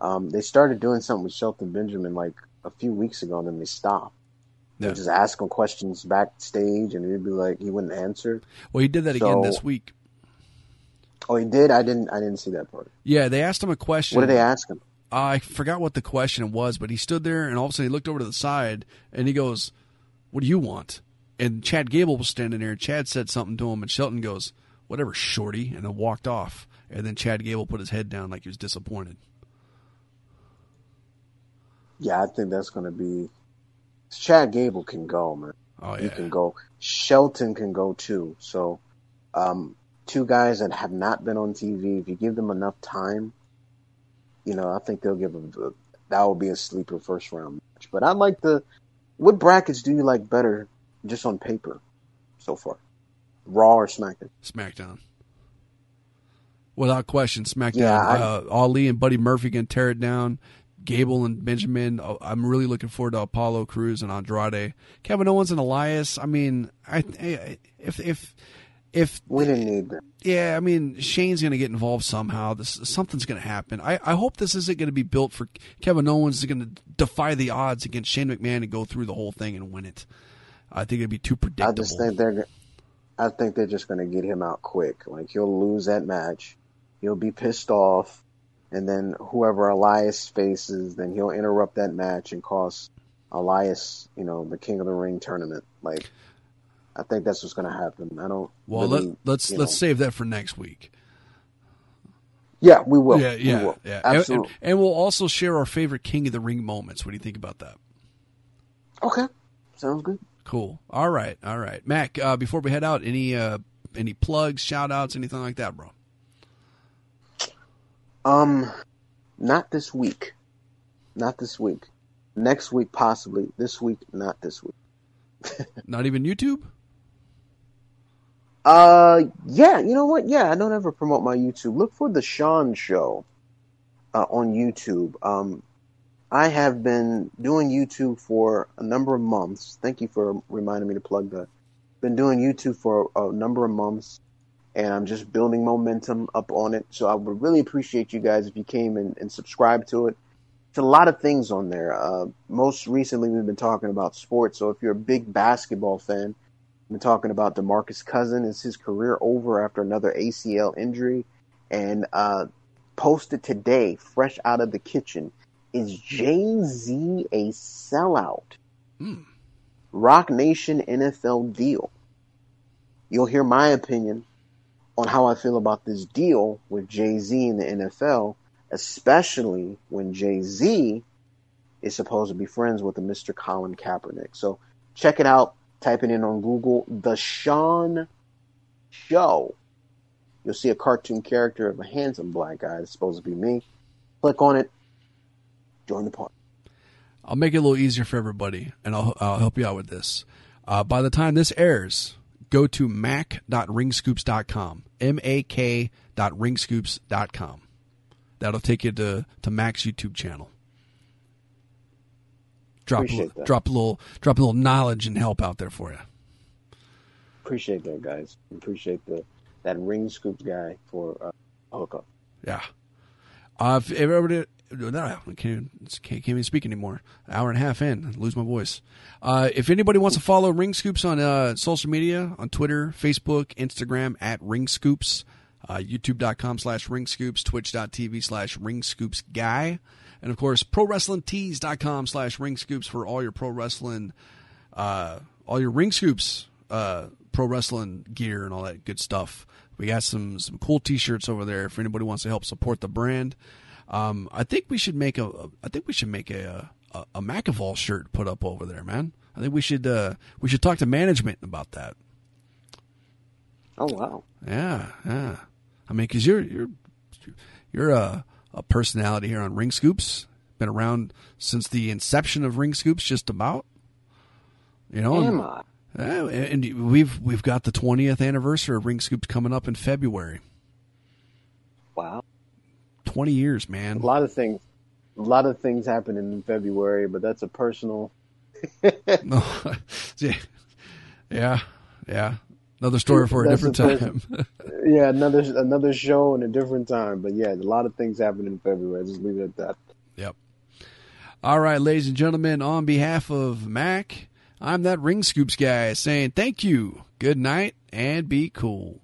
Um, they started doing something with Shelton Benjamin like a few weeks ago, and then they stopped. Yeah. just ask him questions backstage, and he'd be like, he wouldn't answer. Well, he did that again this week. Oh, he did. I didn't. I didn't see that part. Yeah, they asked him a question. What did they ask him? I forgot what the question was, but he stood there and all of a sudden he looked over to the side and he goes, What do you want? And Chad Gable was standing there and Chad said something to him and Shelton goes, Whatever, shorty, and then walked off. And then Chad Gable put his head down like he was disappointed. Yeah, I think that's going to be. Chad Gable can go, man. Oh He can go. Shelton can go too. So, um, two guys that have not been on TV. If you give them enough time, you know, I think they'll give them. The, that will be a sleeper first round match. But I like the. What brackets do you like better, just on paper, so far? Raw or SmackDown? SmackDown. Without question, SmackDown. Yeah, I- uh, Ali and Buddy Murphy can tear it down. Gable and Benjamin. uh, I'm really looking forward to Apollo Crews and Andrade. Kevin Owens and Elias. I mean, I, I if if if We didn't need that. yeah, I mean Shane's going to get involved somehow. This something's going to happen. I, I hope this isn't going to be built for Kevin Owens is going to defy the odds against Shane McMahon and go through the whole thing and win it. I think it'd be too predictable. I just think they're. I think they're just going to get him out quick. Like he'll lose that match, he'll be pissed off, and then whoever Elias faces, then he'll interrupt that match and cost Elias, you know, the King of the Ring tournament. Like, I think that's what's going to happen. I don't. well, really, let, let's let's know- save that for next week. Yeah, we will. yeah, yeah, will. yeah. Absolutely. And, and we'll also share our favorite King of the Ring moments. What do you think about that? okay, sounds good. Cool. All right, all right, Mac. Uh, before we head out, any uh, any plugs, shout outs, anything like that, bro? Um, not this week. Not this week. Next week, possibly. This week, not this week. Not even YouTube. Uh, yeah, you know what? Yeah, I don't ever promote my YouTube. Look for the Sean Show uh, on YouTube. Um, I have been doing YouTube for a number of months. Thank you for reminding me to plug that. Been doing YouTube for a number of months, and I'm just building momentum up on it. So I would really appreciate you guys if you came and, and subscribed to it. It's a lot of things on there. Uh, most recently, we've been talking about sports. So if you're a big basketball fan, been talking about DeMarcus Cousin. Is his career over after another ACL injury? And uh, posted today, fresh out of the kitchen, is Jay Z a sellout? Hmm. Roc Nation NFL deal. You'll hear my opinion on how I feel about this deal with Jay Z in the NFL, especially when Jay Z is supposed to be friends with the Mr. Colin Kaepernick. So check it out. Type it in on Google. The Sean Show. You'll see a cartoon character of a handsome black guy. It's supposed to be me. Click on it. Join the party. I'll make it a little easier for everybody, and I'll, I'll help you out with this. Uh, by the time this airs, go to mac.ringscoops.com. M-A-K dot ringscoops.com. That'll take you to, to Mac's YouTube channel. Drop a, Appreciate that. drop a little drop a little knowledge and help out there for you. Appreciate that, guys. Appreciate the that ring scoops guy for uh, a hookup. Yeah. Uh, if everybody, I can't, can't even speak anymore. An hour and a half in, lose my voice. Uh, if anybody wants to follow Ring Scoops on uh, social media, on Twitter, Facebook, Instagram, at Ring Scoops, uh, youtube.com slash Ring Scoops, twitch.tv slash Ring Scoops Guy, and of course, ProWrestlingTees.com slash Ring Scoops for all your pro wrestling, uh, all your Ring Scoops, uh, pro wrestling gear and all that good stuff. We got some some cool T-shirts over there if anybody wants to help support the brand. Um, I think we should make a. I think we should make a a, a shirt put up over there, man. I think we should uh, we should talk to management about that. Oh wow! Yeah, yeah. I mean, because you're you're you're a a personality here on Ring Scoops. Been around since the inception of Ring Scoops, just about. You know, Am I? Yeah, and we've we've got the 20th anniversary of Ring Scoops coming up in February. Wow. 20 years, man. A lot of things. A lot of things happening in February, but that's a personal. No. yeah. Yeah. Yeah. Another story for a That's different a time. Yeah, another another show and a different time. But yeah, a lot of things happen in February. Just leave it at that. yep. All right, ladies and gentlemen, on behalf of Mac, I'm that Ring Scoops guy saying thank you, good night, and be cool.